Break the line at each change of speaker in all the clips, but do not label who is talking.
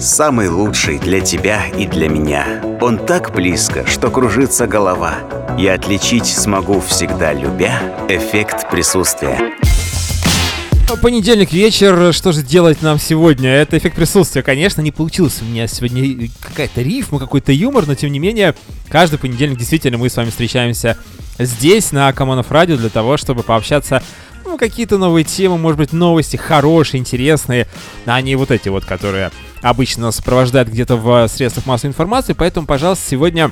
Самый лучший для тебя и для меня. Он так близко, что кружится голова. Я отличить смогу всегда, любя эффект присутствия.
Понедельник вечер, что же делать нам сегодня? Это эффект присутствия. Конечно, не получилось у меня сегодня какая-то рифма, какой-то юмор, но тем не менее, каждый понедельник действительно мы с вами встречаемся здесь, на Камонов Радио, для того, чтобы пообщаться ну, какие-то новые темы, может быть, новости хорошие, интересные, а не вот эти вот, которые обычно сопровождают где-то в средствах массовой информации. Поэтому, пожалуйста, сегодня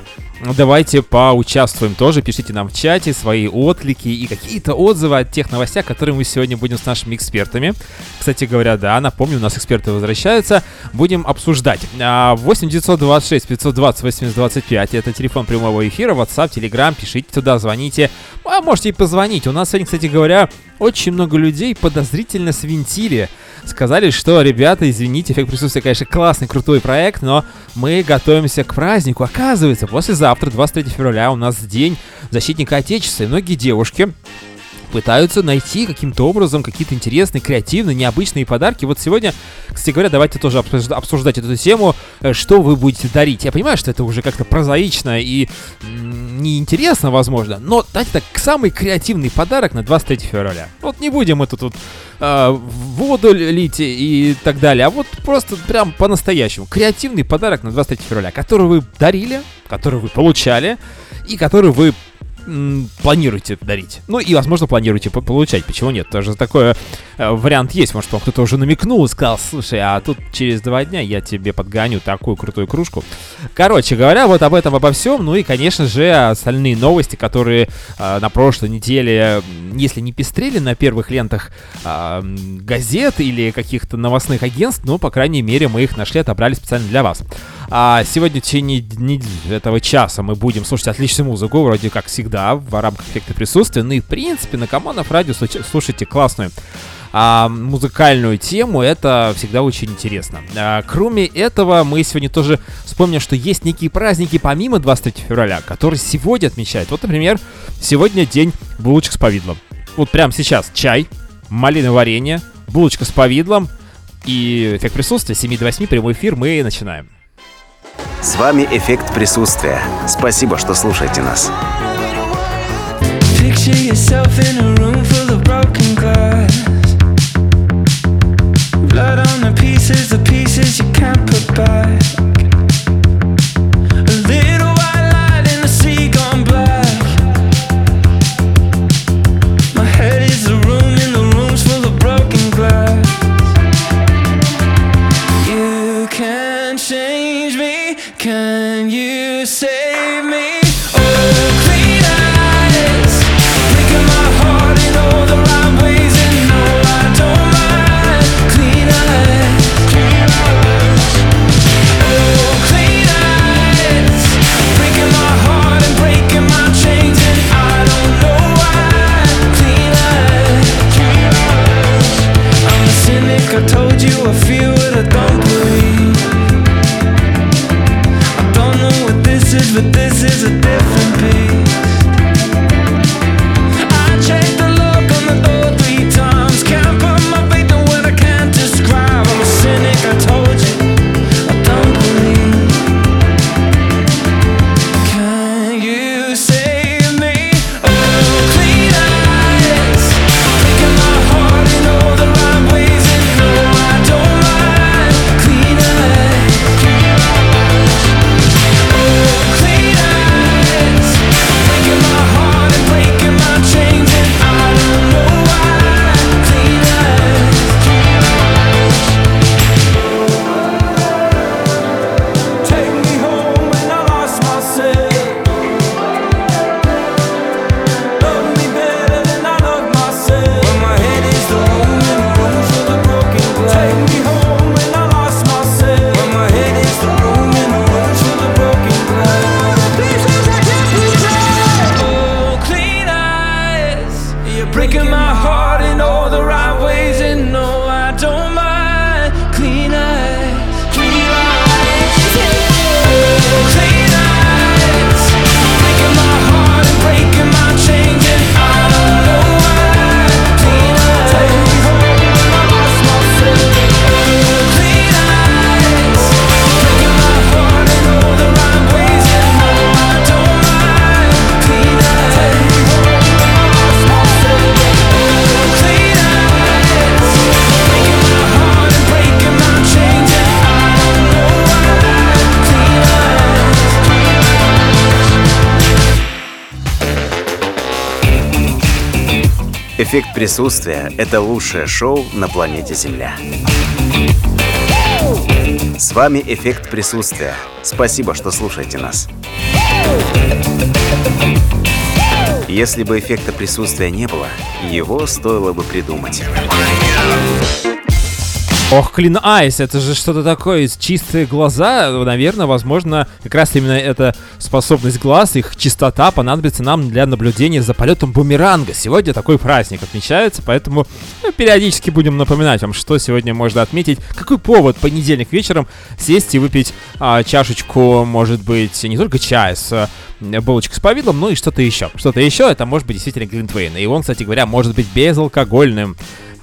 давайте поучаствуем тоже. Пишите нам в чате свои отклики и какие-то отзывы о тех новостях, которые мы сегодня будем с нашими экспертами. Кстати говоря, да, напомню, у нас эксперты возвращаются. Будем обсуждать. 8 926 520 80 25 это телефон прямого эфира, WhatsApp, Telegram. Пишите туда, звоните. А можете и позвонить. У нас сегодня, кстати говоря, очень много людей подозрительно свинтили сказали, что, ребята, извините, эффект присутствия, конечно, классный, крутой проект, но мы готовимся к празднику. Оказывается, послезавтра, 23 февраля, у нас день защитника Отечества, и многие девушки пытаются найти каким-то образом какие-то интересные, креативные, необычные подарки. Вот сегодня, кстати говоря, давайте тоже обсуждать эту тему, э, что вы будете дарить. Я понимаю, что это уже как-то прозаично и неинтересно, возможно, но дайте так самый креативный подарок на 23 февраля. Вот не будем мы тут вот, э, воду лить и так далее, а вот просто прям по-настоящему. Креативный подарок на 23 февраля, который вы дарили, который вы получали и который вы планируете дарить. Ну и, возможно, планируете получать. Почему нет? Тоже такой э, вариант есть. Может, вам кто-то уже намекнул и сказал, слушай, а тут через два дня я тебе подгоню такую крутую кружку. Короче говоря, вот об этом, обо всем. Ну и, конечно же, остальные новости, которые э, на прошлой неделе, если не пестрели на первых лентах э, газет или каких-то новостных агентств, ну, по крайней мере, мы их нашли, отобрали специально для вас. А сегодня в течение этого часа мы будем слушать отличную музыку, вроде как всегда, в рамках эффекта присутствия. Ну и, в принципе, на Камонов радио слушайте классную а, музыкальную тему, это всегда очень интересно. А, кроме этого, мы сегодня тоже вспомним, что есть некие праздники помимо 23 февраля, которые сегодня отмечают. Вот, например, сегодня день булочек с повидлом. Вот прямо сейчас чай, малиновое варенье, булочка с повидлом и эффект присутствия 7 до 8 прямой эфир мы начинаем.
С вами «Эффект присутствия». Спасибо, что слушаете нас. Blood on the pieces, the pieces you can't put back
Эффект присутствия – это лучшее шоу на планете Земля. С вами «Эффект присутствия». Спасибо, что слушаете нас. Если бы эффекта присутствия не было, его стоило бы придумать.
Ох, Clean Eyes, это же что-то такое, чистые глаза, наверное, возможно, как раз именно эта способность глаз, их чистота понадобится нам для наблюдения за полетом бумеранга. Сегодня такой праздник отмечается, поэтому ну, периодически будем напоминать вам, что сегодня можно отметить. Какой повод понедельник вечером сесть и выпить а, чашечку, может быть, не только чая с а, булочкой с повидлом, но и что-то еще. Что-то еще, это может быть действительно Глинтвейн. И он, кстати говоря, может быть безалкогольным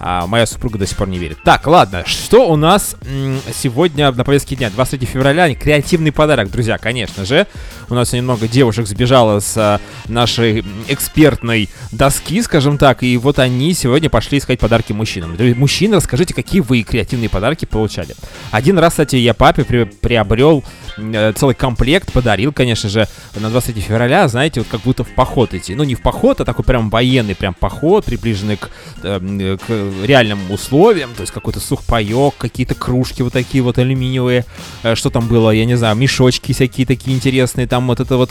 а моя супруга до сих пор не верит. Так, ладно, что у нас сегодня на повестке дня? 23 февраля, креативный подарок, друзья, конечно же. У нас немного девушек сбежало с а, нашей экспертной доски, скажем так, и вот они сегодня пошли искать подарки мужчинам. Мужчины, расскажите, какие вы креативные подарки получали. Один раз, кстати, я папе при приобрел целый комплект подарил, конечно же, на 23 февраля, знаете, вот как будто в поход идти. Ну, не в поход, а такой прям военный прям поход, приближенный к, э, к реальным условиям, то есть какой-то сухпайок, какие-то кружки вот такие вот алюминиевые, э, что там было, я не знаю, мешочки всякие такие интересные, там вот это вот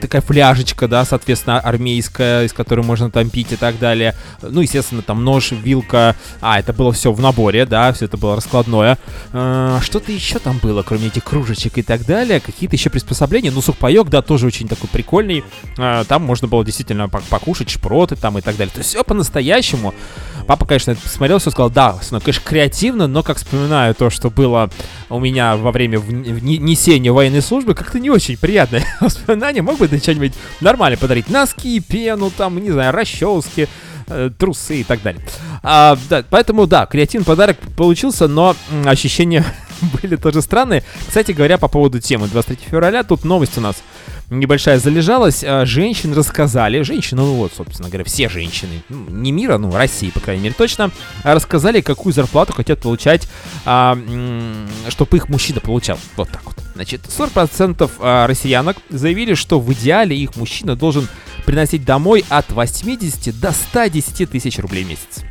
такая фляжечка, да, соответственно, армейская, из которой можно там пить и так далее. Ну, естественно, там нож, вилка, а, это было все в наборе, да, все это было раскладное. Что-то еще там было, кроме кроме этих кружечек и так далее, какие-то еще приспособления. Ну, сухпайок, да, тоже очень такой прикольный. А, там можно было действительно покушать шпроты там и так далее. То есть все по-настоящему. Папа, конечно, это посмотрел, все сказал, да, ну, конечно, креативно, но как вспоминаю то, что было у меня во время несения военной службы, как-то не очень приятное воспоминание. Мог бы ты что-нибудь нормально подарить? Носки, пену, там, не знаю, расчески, э, трусы и так далее. А, да, поэтому, да, креативный подарок получился, но ощущения были тоже странные. Кстати говоря, по поводу темы 23 февраля, тут новость у нас небольшая залежалась. А, женщин рассказали, женщины, ну вот, собственно говоря, все женщины, ну, не мира, ну, России, по крайней мере, точно, а рассказали, какую зарплату хотят получать, а, чтобы их мужчина получал. Вот так вот. Значит, 40% а, россиянок заявили, что в идеале их мужчина должен приносить домой от 80 до 110 тысяч рублей в месяц.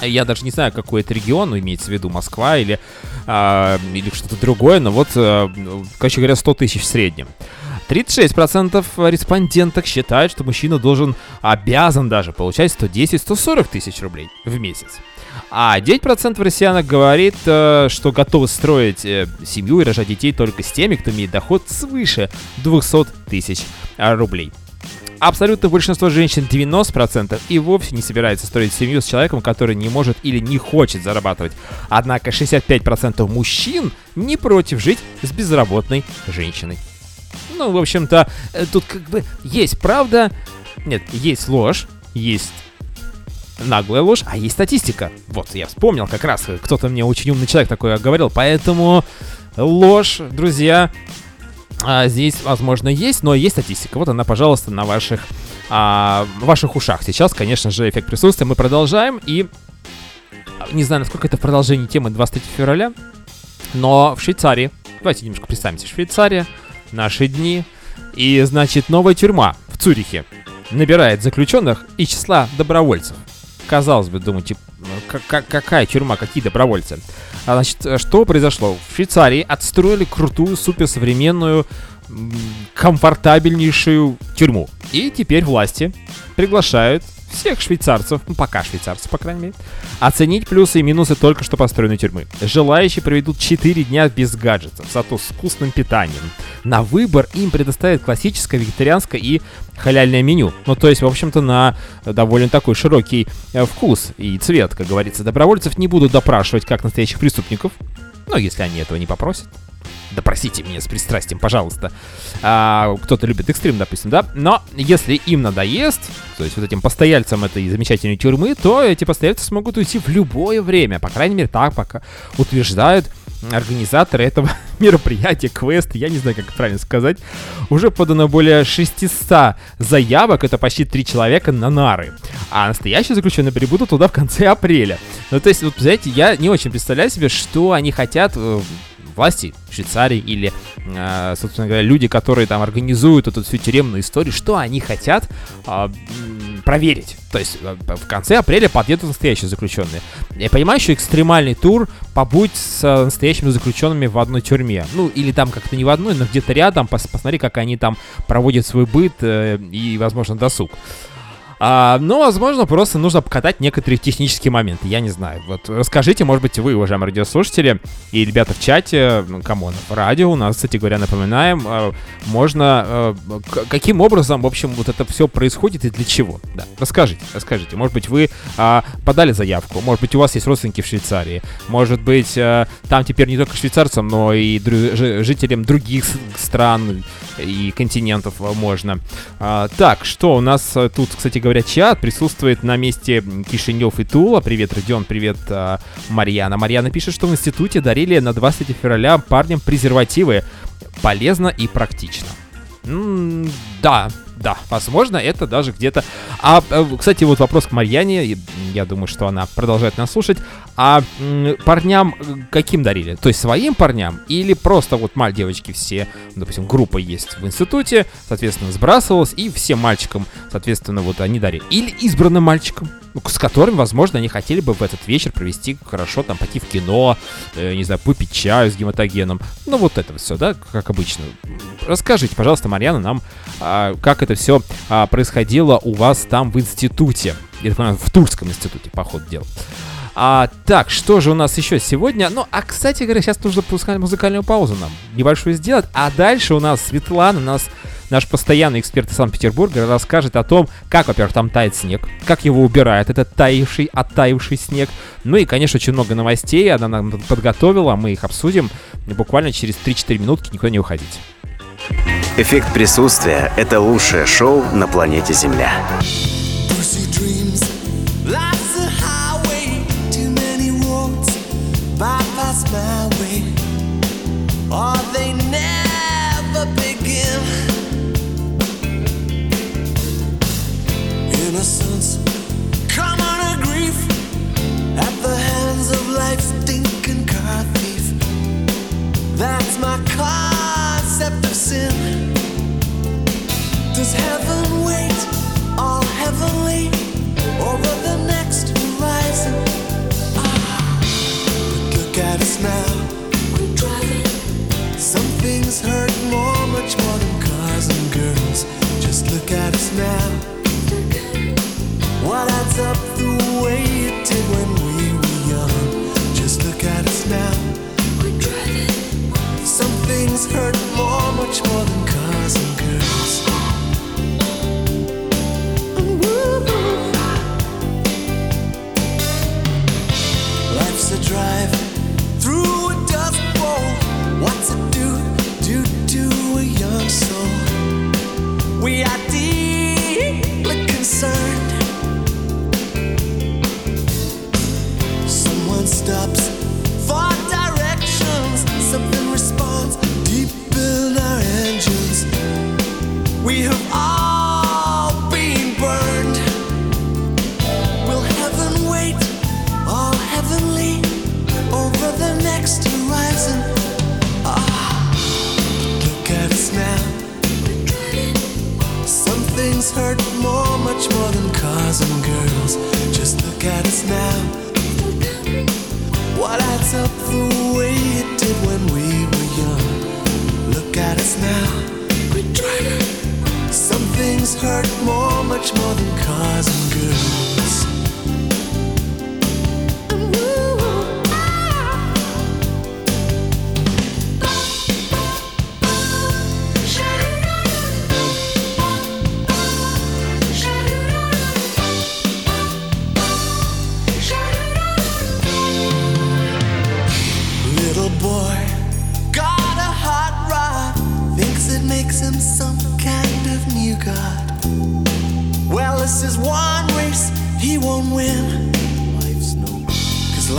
Я даже не знаю, какой это регион, имеется в виду Москва или, а, или что-то другое, но вот, а, короче говоря, 100 тысяч в среднем. 36% респонденток считают, что мужчина должен, обязан даже получать 110-140 тысяч рублей в месяц. А 9% россиянок говорит, э, что готовы строить э, семью и рожать детей только с теми, кто имеет доход свыше 200 тысяч рублей абсолютно большинство женщин, 90%, и вовсе не собирается строить семью с человеком, который не может или не хочет зарабатывать. Однако 65% мужчин не против жить с безработной женщиной. Ну, в общем-то, э, тут как бы есть правда, нет, есть ложь, есть наглая ложь, а есть статистика. Вот, я вспомнил как раз, кто-то мне очень умный человек такой говорил, поэтому ложь, друзья, а, здесь, возможно, есть, но есть статистика. Вот она, пожалуйста, на ваших, а, ваших ушах. Сейчас, конечно же, эффект присутствия. Мы продолжаем. И не знаю, насколько это продолжение темы 23 февраля, но в Швейцарии, давайте немножко представимся, Швейцария, наши дни, и, значит, новая тюрьма в Цюрихе набирает заключенных из числа добровольцев. Казалось бы, думаете, какая тюрьма, какие добровольцы? А, значит, э, что произошло? В Швейцарии отстроили крутую, суперсовременную, комфортабельнейшую тюрьму. И теперь власти приглашают всех швейцарцев, ну пока швейцарцев, по крайней мере, оценить плюсы и минусы только что построенной тюрьмы. Желающие проведут 4 дня без гаджетов, зато с вкусным питанием. На выбор им предоставят классическое, вегетарианское и халяльное меню. Ну, то есть, в общем-то, на довольно такой широкий э, вкус и цвет, как говорится. Добровольцев не будут допрашивать как настоящих преступников, ну, если они этого не попросят допросите меня с пристрастием, пожалуйста. А, кто-то любит экстрим, допустим, да? Но если им надоест, то есть вот этим постояльцам этой замечательной тюрьмы, то эти постояльцы смогут уйти в любое время. По крайней мере, так пока утверждают организаторы этого мероприятия, квест, я не знаю, как правильно сказать, уже подано более 600 заявок, это почти 3 человека на нары. А настоящие заключенные прибудут туда в конце апреля. Ну, то есть, вот, знаете, я не очень представляю себе, что они хотят э, власти Швейцарии или, э, собственно говоря, люди, которые там организуют эту всю тюремную историю, что они хотят э, проверить. То есть э, в конце апреля подъедут настоящие заключенные. Я понимаю, что экстремальный тур побудь с э, настоящими заключенными в одной тюрьме. Ну, или там как-то не в одной, но где-то рядом, пос посмотри, как они там проводят свой быт э, и, возможно, досуг. А, ну, возможно, просто нужно покатать некоторые технические моменты. Я не знаю. Вот расскажите, может быть, вы, уважаемые радиослушатели, и ребята в чате, ну, come on, радио у нас, кстати говоря, напоминаем, а, можно... А, каким образом, в общем, вот это все происходит и для чего? Да, расскажите, расскажите. Может быть, вы а, подали заявку, может быть, у вас есть родственники в Швейцарии, может быть, а, там теперь не только швейцарцам, но и дру- жителям других стран и континентов можно. А, так, что у нас тут, кстати говоря, чат. Присутствует на месте Кишинев и Тула. Привет, Родион, привет, э, Марьяна. Марьяна пишет, что в институте дарили на 23 февраля парням презервативы. Полезно и практично. М -м да, да, возможно, это даже где-то... А, э, кстати, вот вопрос к Марьяне, я думаю, что она продолжает нас слушать. А парням э, каким дарили? То есть своим парням или просто вот маль девочки все, допустим, группа есть в институте, соответственно, сбрасывалась, и всем мальчикам, соответственно, вот они дарили. Или избранным мальчикам, ну, с которыми, возможно, они хотели бы в этот вечер провести хорошо, там, пойти в кино, э, не знаю, выпить чаю с гематогеном. Ну, вот это все, да, как обычно. Расскажите, пожалуйста, Марьяна, нам, а, как это все а, происходило у вас там в институте. Я в Тульском институте, по ходу дела. А, так, что же у нас еще сегодня? Ну, а, кстати говоря, сейчас нужно пускать музыкальную паузу нам. Небольшую сделать. А дальше у нас Светлана, у нас наш постоянный эксперт из Санкт-Петербурга, расскажет о том, как, во-первых, там тает снег, как его убирают, этот таявший, оттаивший снег. Ну и, конечно, очень много новостей она нам подготовила, мы их обсудим буквально через 3-4 минутки, никуда не уходить.
Эффект присутствия – это лучшее шоу на планете Земля. car. That's my concept now. Something's hurt.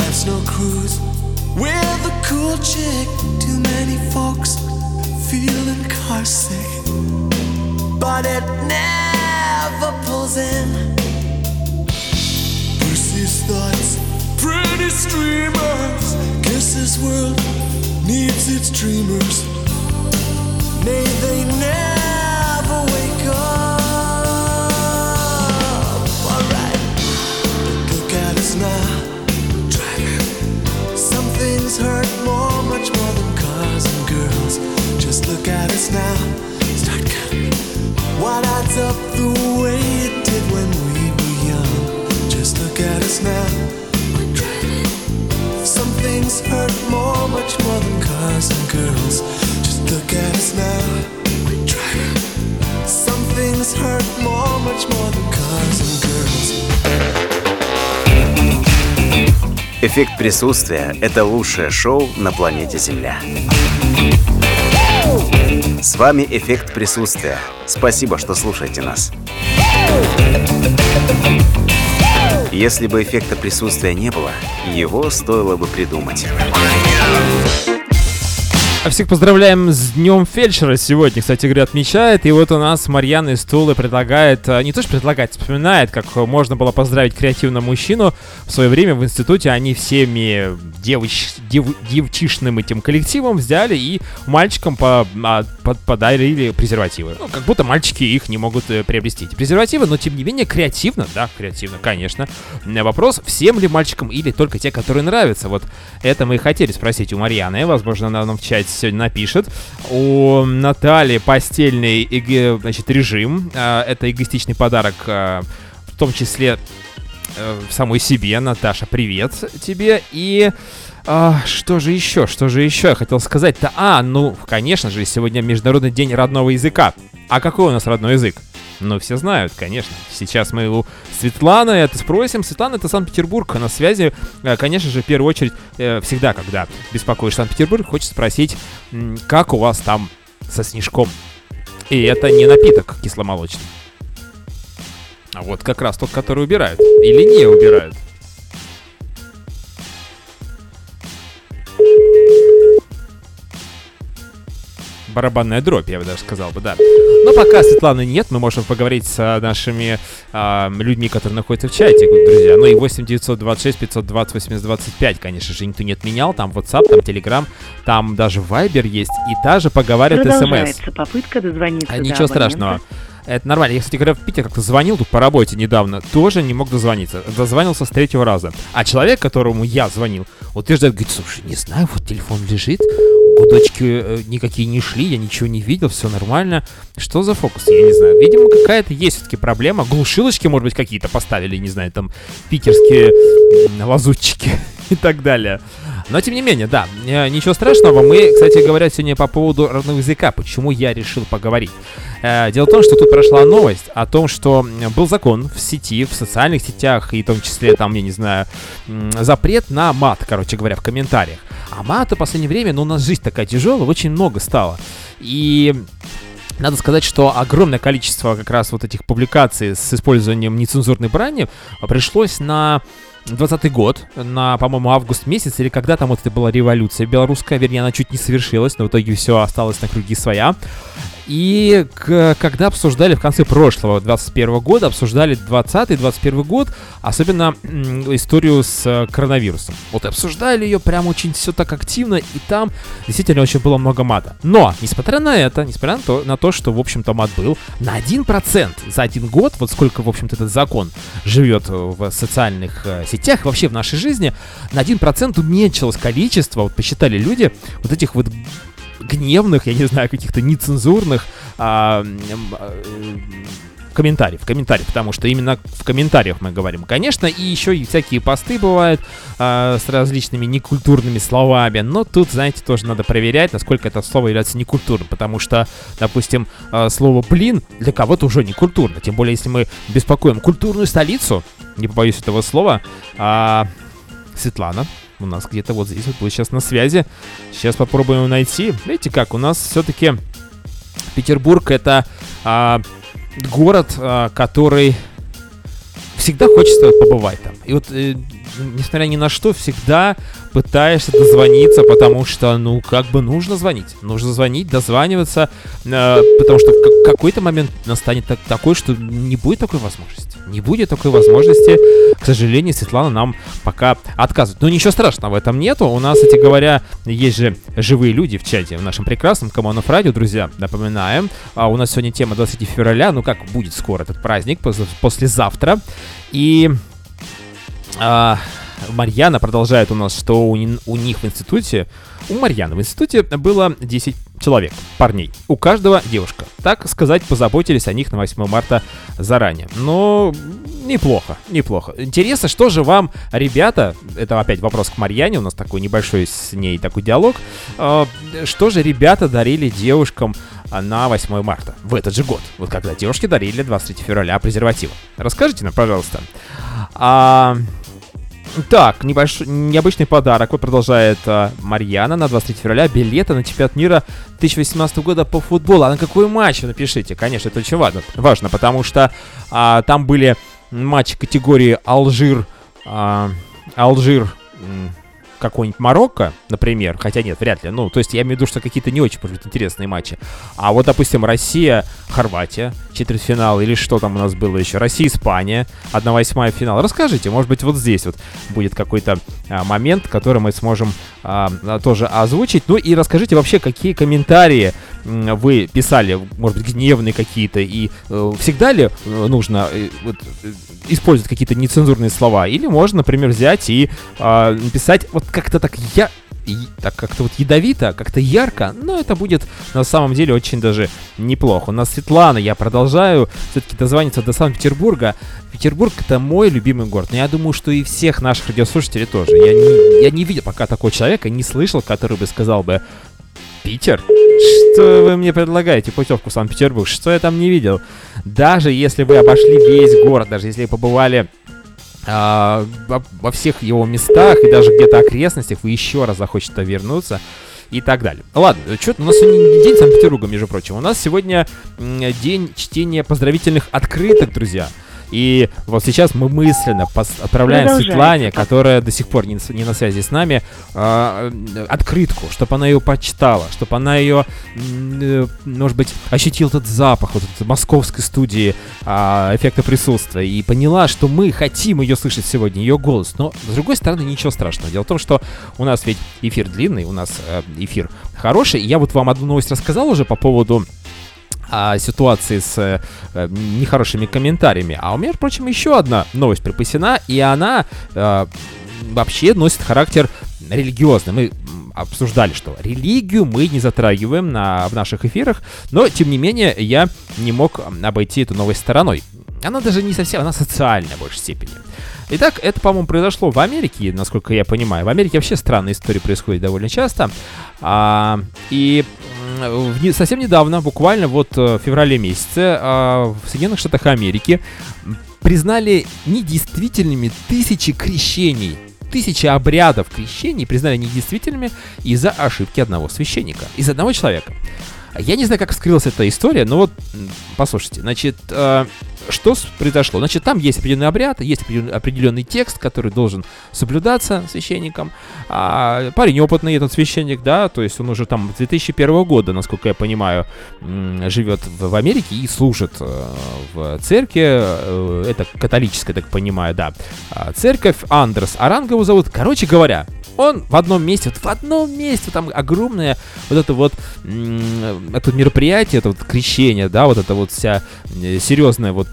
Life's no cruise with a cool chick. Too many folks feeling car sick, but it never pulls in. Lucy's thoughts, pretty streamers. Guess this world needs its dreamers. May they never up the way it did when we were young. Just look at us now. We're driving. Some things hurt more, much more than cars and girls. Just look at us now. We're driving. Some things hurt more, much more than cars and girls.
Эффект присутствия – это лучшее шоу на планете Земля. С вами «Эффект присутствия». Спасибо, что слушаете нас. Если бы эффекта присутствия не было, его стоило бы придумать.
А всех поздравляем с Днем Фельдшера сегодня, кстати говоря, отмечает. И вот у нас Марьяна из Тулы предлагает, а, не то что предлагает, вспоминает, как можно было поздравить креативного мужчину. В свое время в институте они всеми девоч, дев, девчишным этим коллективом взяли и мальчикам по, а, по, подарили презервативы. Ну, как будто мальчики их не могут э, приобрести. Эти презервативы, но тем не менее креативно, да, креативно, конечно. Вопрос, всем ли мальчикам или только те, которые нравятся? Вот это мы и хотели спросить у Марьяны. Возможно, она нам в чате сегодня напишет. У Натальи постельный значит, режим. А, это эгоистичный подарок, а, в том числе э, самой себе. Наташа, привет тебе. И а, что же еще? Что же еще я хотел сказать-то? А, ну, конечно же, сегодня Международный день родного языка. А какой у нас родной язык? Ну, все знают, конечно. Сейчас мы у Светланы это спросим. Светлана, это Санкт-Петербург. На связи, э, конечно же, в первую очередь, э, всегда, когда беспокоишь Санкт-Петербург, хочется спросить, как у вас там со снежком. И это не напиток кисломолочный. А вот как раз тот, который убирают. Или не убирают. барабанная дробь, я бы даже сказал бы, да. Но пока Светланы нет, мы можем поговорить с нашими э, людьми, которые находятся в чате, друзья. Ну и 8 926 520 80 25, конечно же, никто не отменял. Там WhatsApp, там Telegram, там даже Viber есть. И даже поговаривает смс.
попытка дозвониться
а, Ничего страшного. Это нормально. Я, кстати говоря, в Питер как-то звонил тут по работе недавно, тоже не мог дозвониться. Дозвонился с третьего раза. А человек, которому я звонил, утверждает, говорит, слушай, не знаю, вот телефон лежит, гудочки э, никакие не шли, я ничего не видел, все нормально. Что за фокус? Я не знаю. Видимо, какая-то есть все-таки проблема. Глушилочки, может быть, какие-то поставили, не знаю, там питерские лазутчики и так далее. Но тем не менее, да, э, ничего страшного. Мы, кстати говоря, сегодня по поводу родного языка. Почему я решил поговорить? Э, дело в том, что тут прошла новость о том, что был закон в сети, в социальных сетях, и в том числе, там, я не знаю, запрет на мат, короче говоря, в комментариях. А мата в последнее время, ну, у нас жизнь такая тяжелая, очень много стало. И надо сказать, что огромное количество как раз вот этих публикаций с использованием нецензурной брани пришлось на 20 год, на, по-моему, август месяц, или когда там вот это была революция белорусская, вернее, она чуть не совершилась, но в итоге все осталось на круги своя. И к, когда обсуждали в конце прошлого, 21 года, обсуждали 20-21 год, особенно историю с э, коронавирусом. Вот обсуждали ее прям очень все так активно, и там действительно очень было много мата. Но, несмотря на это, несмотря на то, на то что, в общем-то, мат был, на 1% за один год, вот сколько, в общем-то, этот закон живет в социальных э, сетях, вообще в нашей жизни, на 1% уменьшилось количество, вот посчитали люди, вот этих вот гневных, я не знаю, каких-то нецензурных а, а, комментариев, комментариев, потому что именно в комментариях мы говорим. Конечно, и еще и всякие посты бывают а, с различными некультурными словами, но тут, знаете, тоже надо проверять, насколько это слово является некультурным, потому что, допустим, а, слово «блин» для кого-то уже некультурно, тем более, если мы беспокоим культурную столицу, не побоюсь этого слова, а, Светлана, у нас где-то вот здесь вот будет сейчас на связи. Сейчас попробуем найти. Видите как, у нас все-таки Петербург это а, город, а, который всегда хочется побывать там. И вот, э, несмотря ни на что, всегда пытаешься дозвониться, потому что, ну, как бы нужно звонить. Нужно звонить, дозваниваться, э, потому что в какой-то момент настанет так, такой, что не будет такой возможности. Не будет такой возможности. К сожалению, Светлана нам пока отказывает. Но ничего страшного в этом нету. У нас, кстати говоря, есть же живые люди в чате в нашем прекрасном Команов Радио, друзья. Напоминаем, а у нас сегодня тема 20 февраля. Ну, как будет скоро этот праздник, послезавтра. И... А, Марьяна продолжает у нас, что у, у них в институте, у Марьяны в институте было 10 человек, парней. У каждого девушка. Так сказать, позаботились о них на 8 марта заранее. Но неплохо, неплохо. Интересно, что же вам, ребята, это опять вопрос к Марьяне, у нас такой небольшой с ней такой диалог, э, что же ребята дарили девушкам на 8 марта, в этот же год, вот когда девушки дарили 23 февраля презервативы. Расскажите нам, пожалуйста. А, Так, небольшой, необычный подарок. Вот продолжает а, Марьяна на 23 февраля. Билеты на чемпионат мира 2018 года по футболу. А на какой матч? Напишите. Конечно, это очень важно, важно потому что а, там были матчи категории Алжир, а, Алжир, какой-нибудь Марокко, например, хотя нет, вряд ли, ну, то есть я имею в виду, что какие-то не очень, может быть, интересные матчи. А вот, допустим, Россия, Хорватия, четвертьфинал, или что там у нас было еще, Россия, Испания, 1-8 финал. Расскажите, может быть, вот здесь вот будет какой-то а, момент, который мы сможем а, тоже озвучить. Ну и расскажите вообще, какие комментарии вы писали, может быть, гневные какие-то, и э, всегда ли э, нужно э, вот, э, использовать какие-то нецензурные слова, или можно, например, взять и э, написать вот как-то так я и, так как-то вот ядовито, как-то ярко, но это будет на самом деле очень даже неплохо. У нас Светлана, я продолжаю все-таки дозвониться до Санкт-Петербурга. Петербург это мой любимый город, но я думаю, что и всех наших радиослушателей тоже. Я не, я не видел пока такого человека, не слышал, который бы сказал бы Питер? Что вы мне предлагаете, путевку в Санкт-Петербург? Что я там не видел? Даже если вы обошли весь город, даже если побывали а, во всех его местах и даже где-то окрестностях вы еще раз захочете вернуться и так далее. Ладно, что у нас сегодня день Санкт-Петербурга, между прочим. У нас сегодня день чтения поздравительных открыток, друзья. И вот сейчас мы мысленно отправляем Светлане, которая до сих пор не, не на связи с нами, э, открытку, чтобы она ее почитала, чтобы она ее, э, может быть, ощутила этот запах вот этой московской студии э, эффекта присутствия и поняла, что мы хотим ее слышать сегодня, ее голос. Но, с другой стороны, ничего страшного. Дело в том, что у нас ведь эфир длинный, у нас э, эфир хороший. И я вот вам одну новость рассказал уже по поводу а, ситуации с э, нехорошими комментариями. А у меня, впрочем, еще одна новость припасена, и она э, вообще носит характер религиозный. Мы обсуждали, что религию мы не затрагиваем на, в наших эфирах, но, тем не менее, я не мог обойти эту новость стороной. Она даже не совсем, она социальная в большей степени. Итак, это, по-моему, произошло в Америке, насколько я понимаю. В Америке вообще странные истории происходят довольно часто. А, и совсем недавно, буквально вот э, в феврале месяце, а, в Соединенных Штатах Америки признали недействительными тысячи крещений. Тысячи обрядов крещений признали недействительными из-за ошибки одного священника, из одного человека. Я не знаю, как вскрылась эта история, но вот послушайте, значит, э, что произошло? Значит, там есть определенный обряд, есть определенный текст, который должен соблюдаться священником. А парень опытный, этот священник, да, то есть он уже там с 2001 года, насколько я понимаю, живет в Америке и служит э, в церкви. Э, это католическая, так понимаю, да. А церковь Андрес Аранга его зовут. Короче говоря, он в одном месте, вот в одном месте, там огромное вот это вот, это мероприятие, это вот крещение, да, вот это вот вся э, серьезная вот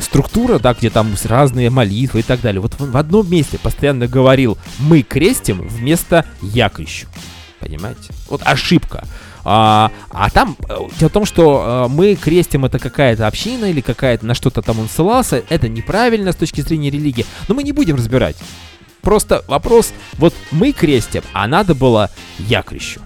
структура, да, где там разные молитвы и так далее. Вот в одном месте постоянно говорил «мы крестим» вместо «я крещу». Понимаете? Вот ошибка. А, а там э, дело в том, что а, мы крестим это какая-то община или какая-то на что-то там он ссылался. Это неправильно с точки зрения религии. Но мы не будем разбирать. Просто вопрос, вот мы крестим, а надо было я крещу.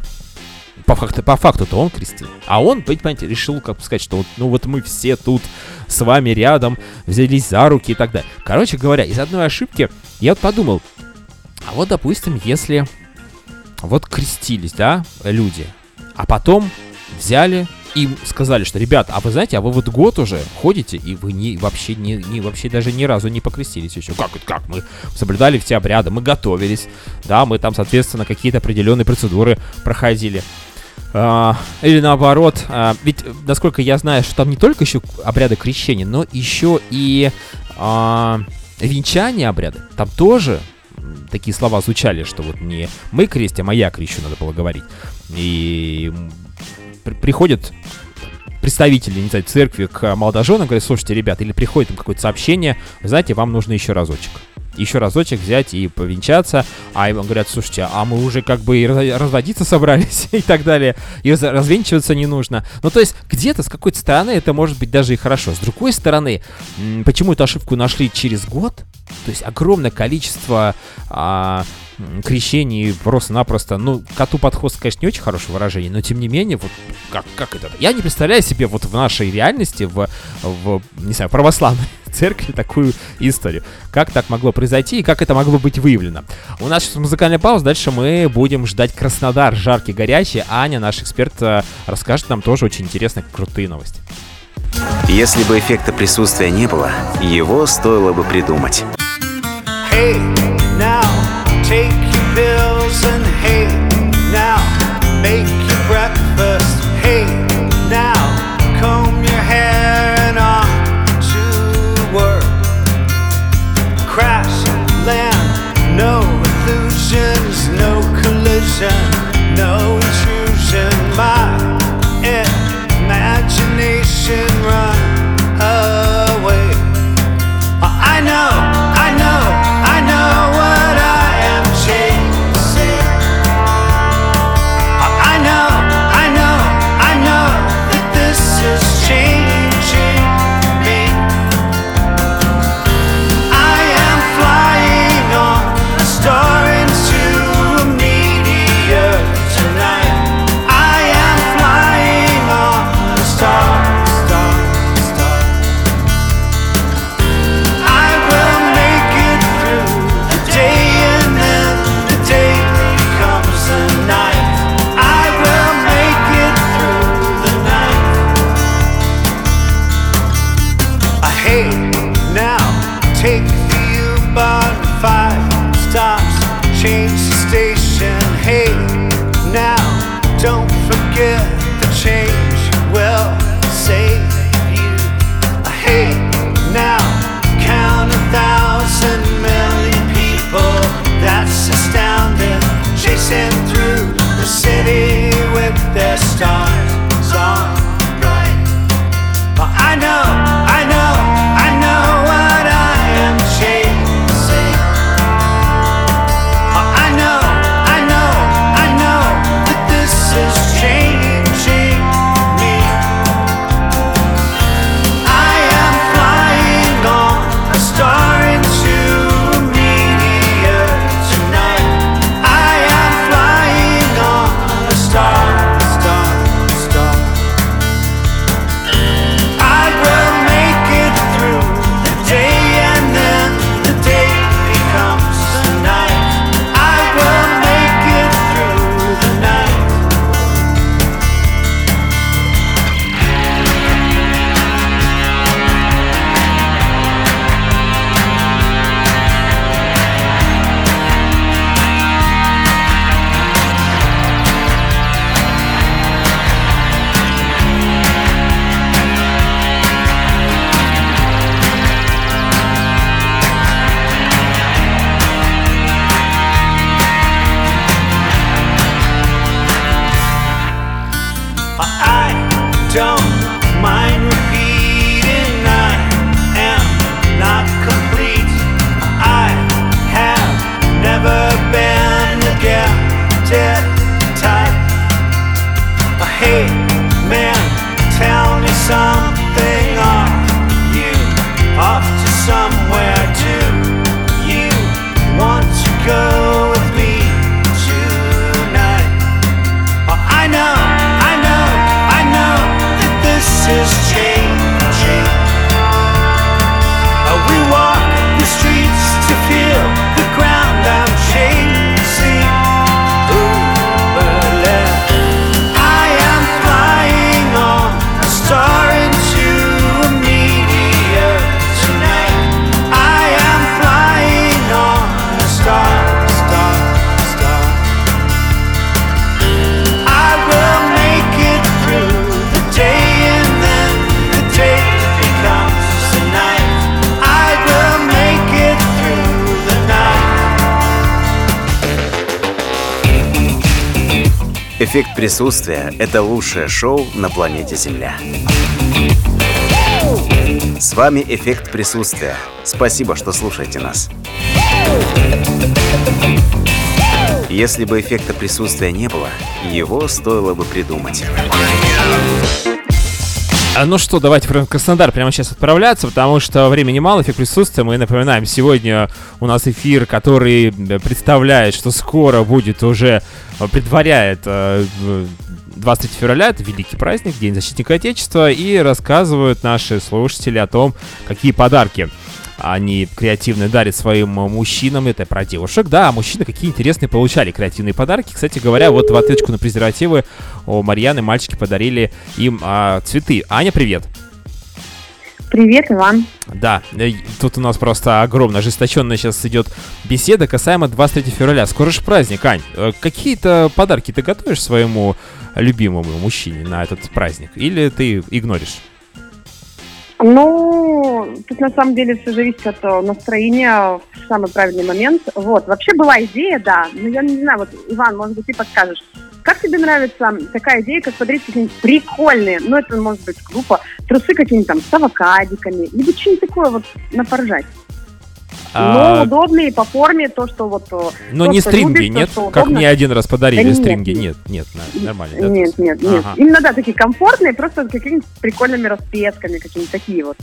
По факту, по факту-то он крестил. А он, понимаете, решил, как бы сказать, что вот, ну вот мы все тут с вами рядом, взялись за руки и так далее. Короче говоря, из одной ошибки я вот подумал, а вот, допустим, если вот крестились, да, люди, а потом взяли им сказали, что, ребят, а вы знаете, а вы вот год уже ходите, и вы не, вообще, не, не, вообще даже ни разу не покрестились еще. Как это, как? Мы соблюдали все обряды, мы готовились, да, мы там, соответственно, какие-то определенные процедуры проходили. А, или наоборот, а, ведь, насколько я знаю, что там не только еще обряды крещения, но еще и а, венчание обряды. Там тоже такие слова звучали, что вот не мы крестим, а я крещу, надо было говорить. И приходят представители, не знаю, церкви к молодоженам, говорят, слушайте, ребят, или приходит им какое-то сообщение, знаете, вам нужно еще разочек. Еще разочек взять и повенчаться, а им говорят, слушайте, а мы уже как бы и разводиться собрались и так далее, и развенчиваться не нужно. Ну, то есть, где-то с какой-то стороны это может быть даже и хорошо. С другой стороны, почему эту ошибку нашли через год? То есть огромное количество а, крещении просто-напросто, ну, коту под хвост, конечно, не очень хорошее выражение, но тем не менее, вот как, как это? Я не представляю себе вот в нашей реальности, в, в не знаю, православной церкви такую историю. Как так могло произойти и как это могло быть выявлено? У нас сейчас музыкальная пауза, дальше мы будем ждать Краснодар, жаркий, горячий. Аня, наш эксперт, э, расскажет нам тоже очень интересные, крутые новости.
Если бы эффекта присутствия не было, его стоило бы придумать.
Hey, make
Эффект присутствия — это лучшее шоу на планете Земля. С вами «Эффект присутствия». Спасибо, что слушаете нас. Если бы эффекта присутствия не было, его стоило бы придумать.
А, ну что, давайте в Краснодар прямо сейчас отправляться, потому что времени мало, эффект присутствия. Мы напоминаем, сегодня у нас эфир, который э, представляет, что скоро будет уже, э, предваряет э, в- 23 февраля — это великий праздник, День защитника Отечества, и рассказывают наши слушатели о том, какие подарки они креативно дарят своим мужчинам. Это про девушек, да, а мужчины какие интересные получали креативные подарки. Кстати говоря, вот в ответочку на презервативы у Марьяны мальчики подарили им а, цветы. Аня, привет!
Привет, Иван.
Да, э, тут у нас просто огромная, ожесточенная сейчас идет беседа касаемо 23 февраля. Скоро же праздник, Ань. Э, какие-то подарки ты готовишь своему любимому мужчине на этот праздник? Или ты игноришь?
Ну, тут на самом деле все зависит от э, настроения в самый правильный момент. Вот, вообще была идея, да, но я не знаю, вот, Иван, может быть, ты подскажешь. Как тебе нравится такая идея, как подарить какие-нибудь прикольные, ну, это может быть глупо, трусы какие-нибудь там с авокадиками, либо что-нибудь такое вот на поржать?
А,
Ну, удобные по форме, то, что вот... э,
Но
то,
не стринги,
любишь, то,
нет?
что
Как мне один раз подарили
Да нет.
стринги? Нет, нет, на- нормально. да,
Нет,
то
нет, нет.
Ага.
Именно, да, такие комфортные, просто с какими-то прикольными расцветками, какими-то такие вот.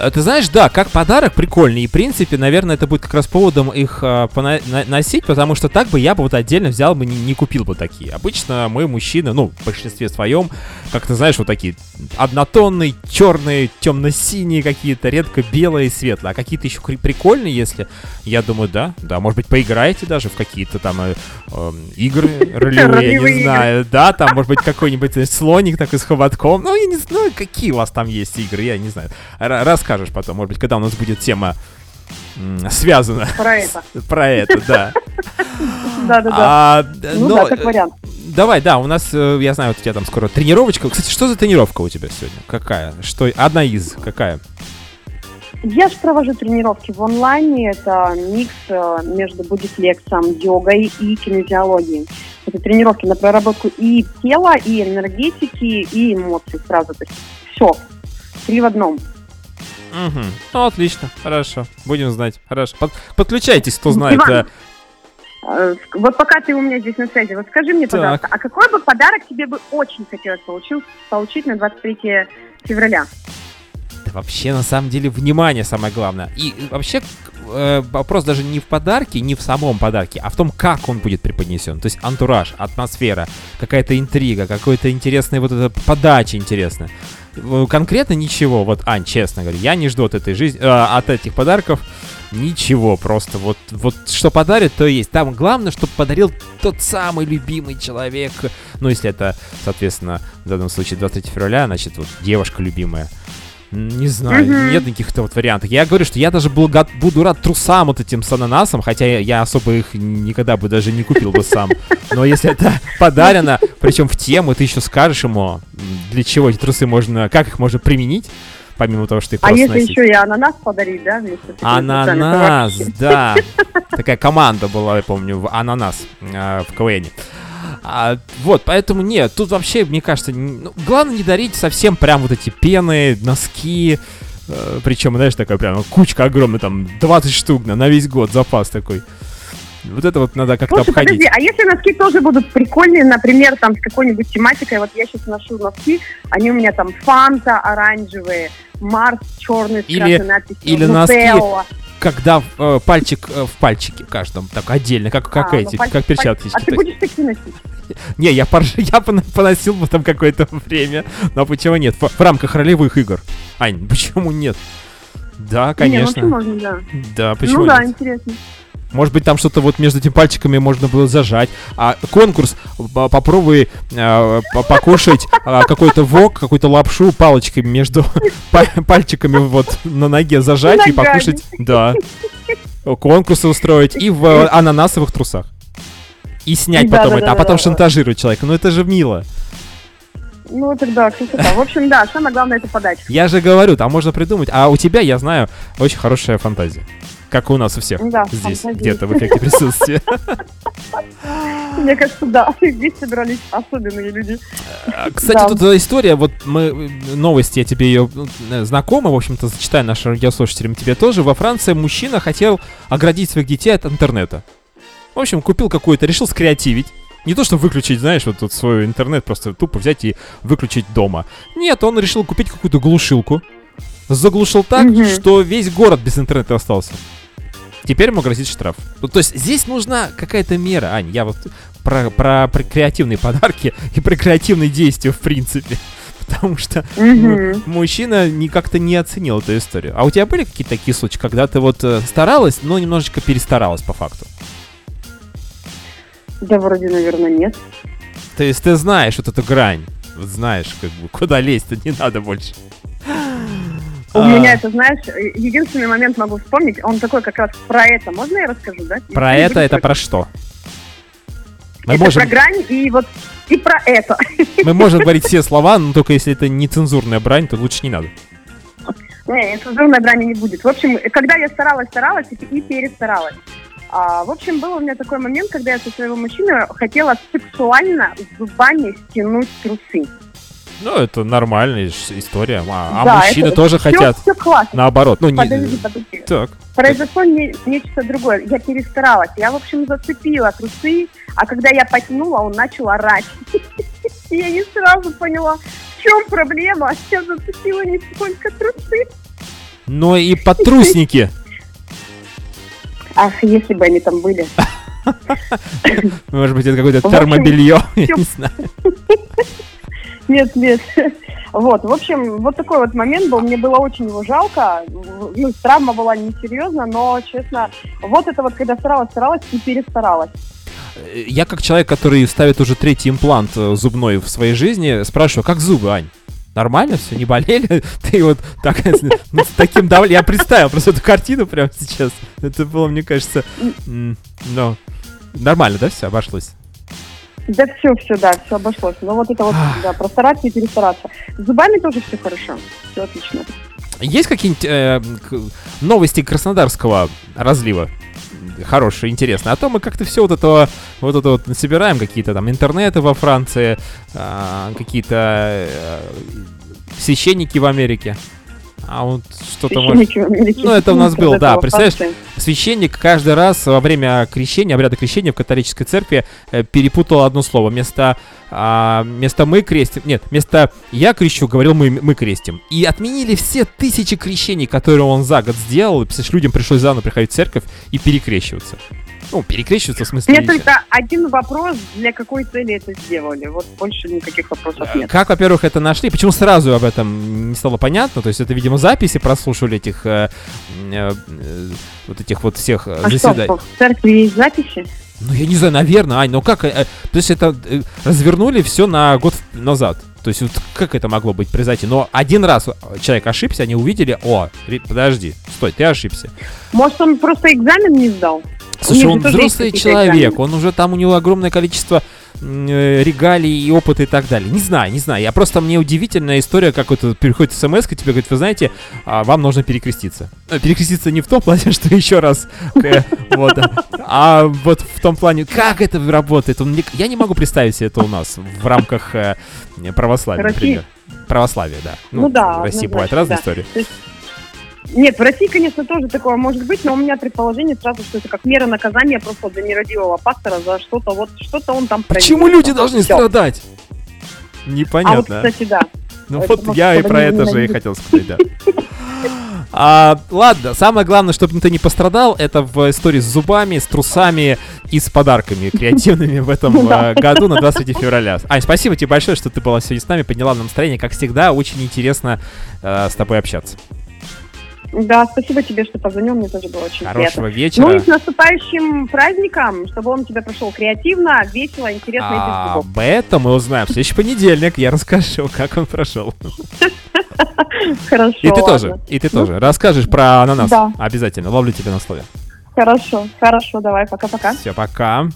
Э, Ты знаешь, да, как подарок прикольный. И, в принципе, наверное, это будет как раз поводом их а, на- носить, потому что так бы я бы вот отдельно взял бы, не, не купил бы такие. Обычно мы, мужчины, ну, в большинстве своем, как ты знаешь, вот такие однотонные, черные, темно-синие какие-то, редко белые и светлые. А какие-то еще прикольные, если, я думаю, да, да, может быть, поиграете даже в какие-то там э, эм, игры ролевые, я не знаю, да, там, может быть, какой-нибудь э, слоник такой с хоботком. Ну, я не знаю, какие у вас там есть игры, я не знаю. Ра- расскажешь потом, может быть, когда у нас будет тема связана
Про это.
про это, да.
Да-да-да.
А, д-
Ну
но,
да, как
э,
вариант.
Давай, да, у нас, э, я знаю, у тебя там скоро тренировочка. Кстати, что за тренировка у тебя сегодня? Какая? Что? Одна из. Какая?
Я же провожу тренировки в онлайне. Это микс э, между бодифлексом, йогой и кинезиологией. Это тренировки на проработку и тела, и энергетики, и эмоций сразу. То есть все. Три в одном.
Угу. Ну, отлично, хорошо. Будем знать. Хорошо. Под- подключайтесь, кто знает.
Иван,
да.
Э, Вот пока ты у меня здесь на связи, вот скажи мне,
Так.
пожалуйста, а какой бы подарок тебе бы очень хотелось получил- получить на 23 февраля?
Да вообще, на самом деле, внимание самое главное. И вообще, э, вопрос даже не в подарке, не в самом подарке, а в том, как он будет преподнесен. То есть антураж, атмосфера, какая-то интрига, какая-то интересная вот эта подача интересная. Конкретно ничего, вот, Ань, честно говоря, я не жду от этой жизни, э, от этих подарков ничего, просто вот, вот что подарит, то есть. Там главное, чтобы подарил тот самый любимый человек. Ну, если это, соответственно, в данном случае 23 февраля, значит, вот девушка любимая. Не знаю,
Мгм.
нет никаких-то вот вариантов. Я говорю, что я даже был гад- буду рад трусам вот этим с ананасом, хотя я, я особо их никогда бы даже не купил бы сам. Но если это подарено, причем в тему, ты еще скажешь ему, для чего эти трусы можно, как их можно применить, помимо того, что их
А если
носить.
еще и ананас подарить, да?
Ананас, да. Такая команда была, я помню, в Ананас э, в КВН. А, вот, поэтому нет, тут вообще, мне кажется, ну, главное не дарить совсем прям вот эти пены, носки, э, причем, знаешь, такая прям кучка огромная, там 20 штук на, на весь год запас такой. Вот это вот надо как-то
Слушай,
обходить.
подожди, а если носки тоже будут прикольные, например, там с какой-нибудь тематикой, вот я сейчас ношу носки, они у меня там фанта оранжевые, Марс черный с
Или-
красной надписью,
или носки
Нутелла.
Когда э, пальчик э, в пальчике каждом, так отдельно, как, как
А, ну,
эти,
паль-
как перчатки.
паль- А ты будешь такие носить?
Не, я, порж- я пон- поносил бы там какое-то время. Но почему нет? В, в рамках ролевых игр. Ань, почему нет? Да,
Не, ну
конечно.
можно, да.
Да, почему
Ну да,
нет?
интересно.
Может быть, там что-то вот между этими пальчиками можно было зажать. А конкурс по- попробуй э, по- покушать а, какой-то вок, какую-то лапшу палочками между па- пальчиками вот на ноге зажать и покушать. Да. Конкурсы устроить и в э, ананасовых трусах. И снять
Да,
потом
да,
это,
да,
а потом шантажировать человека. Ну это же мило.
Ну тогда красота. В общем, да, самое главное это подача.
Я же говорю, там можно придумать. А у тебя, я знаю, очень хорошая фантазия. Как и у нас у всех.
Да,
Здесь, где-то в эффекте присутствия.
Мне кажется, да, здесь собрались особенные люди.
А, Кстати,
Да.
тут история, вот мы, новости, я тебе ее э, знакома, в общем-то, зачитаю нашим радиослушателям, тебе тоже. Во Франции мужчина хотел оградить своих детей от интернета. В общем, купил какой-то, решил скреативить. Не то, что выключить, знаешь, вот тут свой интернет, просто тупо взять и выключить дома. Нет, он решил купить какую-то глушилку. Заглушил так,
Мгм.
что весь город без интернета остался. Теперь ему грозит штраф. Ну, то есть здесь нужна какая-то мера, Ань. Я вот про, про, про креативные подарки и про креативные действия, в принципе. Потому что м- мужчина ни как-то не оценил эту историю. А у тебя были какие-то такие случаи, когда ты вот э, старалась, но немножечко перестаралась по факту?
Да, вроде, наверное, нет.
То есть ты знаешь вот эту грань, вот знаешь, как бы, куда лезть-то не надо больше.
У
А,
меня это, знаешь, единственный момент могу вспомнить, он такой как раз про это. Можно я расскажу, да?
Про
Если
это, это про что? Мы
Это
можем,
про грань и вот и про это.
мы можем говорить все слова, но только если это нецензурная брань, то лучше не надо.
Не, цензурной брани не будет. В общем, когда я старалась, старалась и, и перестаралась. А, в общем, был у меня такой момент, когда я со своего мужчины хотела сексуально зубами стянуть трусы.
Ну, это нормальная история. А, а
Да,
мужчины
это
тоже
всё-
хотят
всё классно.
наоборот. Ну, не...
Подожди, подожди.
Так.
Произошло не- нечто другое. Я перестаралась. Я, в общем, зацепила трусы, а когда я потянула, он начал орать. Я не сразу поняла, в чем проблема. Я зацепила не только трусы.
Но и подтрусники.
Ах, если бы они там были.
Может быть, это какое-то термобелье. Я не знаю.
Нет, нет. Вот, в общем, вот такой вот момент был. Мне было очень его жалко. Ну, травма была несерьезна, но, честно, вот это вот, когда старалась, старалась и перестаралась.
Я как человек, который ставит уже третий имплант э, зубной в своей жизни, спрашиваю, как зубы, Ань? Нормально все, не болели? Ты вот так, ну, с таким давлением... Я представил просто эту картину прямо сейчас. Это было, мне кажется, ну, нормально, да, все обошлось?
Да все, все, да, все обошлось. Но вот это вот, да, простараться и перестараться. С зубами тоже все хорошо. Все отлично.
Есть какие-нибудь э, новости краснодарского разлива? Хорошие, интересные. А то мы как-то все вот это вот это вот собираем, какие-то там интернеты во Франции, а, какие-то э, священники в Америке. А вот что-то может... Ну, это у нас был, да, представляешь,
факты.
Священник каждый раз во время крещения, обряда крещения в католической церкви э, перепутал одно слово. Вместо, а, вместо мы крестим, нет, вместо я крещу, говорил мы, мы крестим. И отменили все тысячи крещений, которые он за год сделал. И, представляешь, людям пришлось заново приходить в церковь и перекрещиваться. Ну, перекрещиваться в смысле...
Мне только один вопрос, для какой цели это сделали. Вот больше никаких вопросов
Э,
нет.
Как, во-первых, это нашли? Почему сразу об этом не стало понятно? То есть это, видимо, записи прослушивали этих э, э, э, вот этих вот всех э,
А что,
заседаний.
в церкви есть записи?
Ну, я не знаю, наверное, Ань, ну как, э, то есть это э, развернули все на год назад. То есть вот как это могло быть произойти? Но один раз человек ошибся, они увидели, о, подожди, стой, ты ошибся.
Может, он просто экзамен не сдал?
Слушай, он
есть
взрослый человек, он уже там, у него огромное количество э, регалий и опыта и так далее. Не знаю, не знаю. Я просто, мне удивительная история, как вот переходит смс к тебе говорит, вы знаете, а, вам нужно перекреститься. Э, Перекреститься не в том плане, что еще раз, вот, а вот в том плане, как это работает. Я не могу представить себе это у нас в рамках э, православия, например. Православие, да.
Ну да,
В России
однозначно,
бывают разные
да.
истории.
Нет, в России, конечно, тоже такое может быть, но у меня предположение сразу, что это как мера наказания просто для нерадивого пастора за что-то, вот что-то он там
Почему
проявил.
люди должны
Всё.
страдать?
А вот,
Непонятно.
кстати, да.
Ну
Это
вот я и про это же и хотел сказать, да. А, ладно, самое главное, чтобы никто не пострадал, это в истории с зубами, с трусами и с подарками креативными в этом э, году на 23 февраля. Ань, спасибо тебе большое, что ты была сегодня с нами, подняла нам настроение. Как всегда, очень интересно э, с тобой общаться.
Да, спасибо тебе, что позвонил, мне тоже было очень
Хорошего
приятно. Ну и
вечера.
с наступающим праздником, чтобы он у тебя прошел креативно, весело, интересно и без
А, об этом мы узнаем в следующий понедельник. Я расскажу, как он прошел.
Хорошо,
И ты тоже, и ты тоже. Расскажешь про ананас.
Да.
Обязательно. Ловлю тебя на слове.
Хорошо, хорошо, давай, пока-пока.
Все, пока.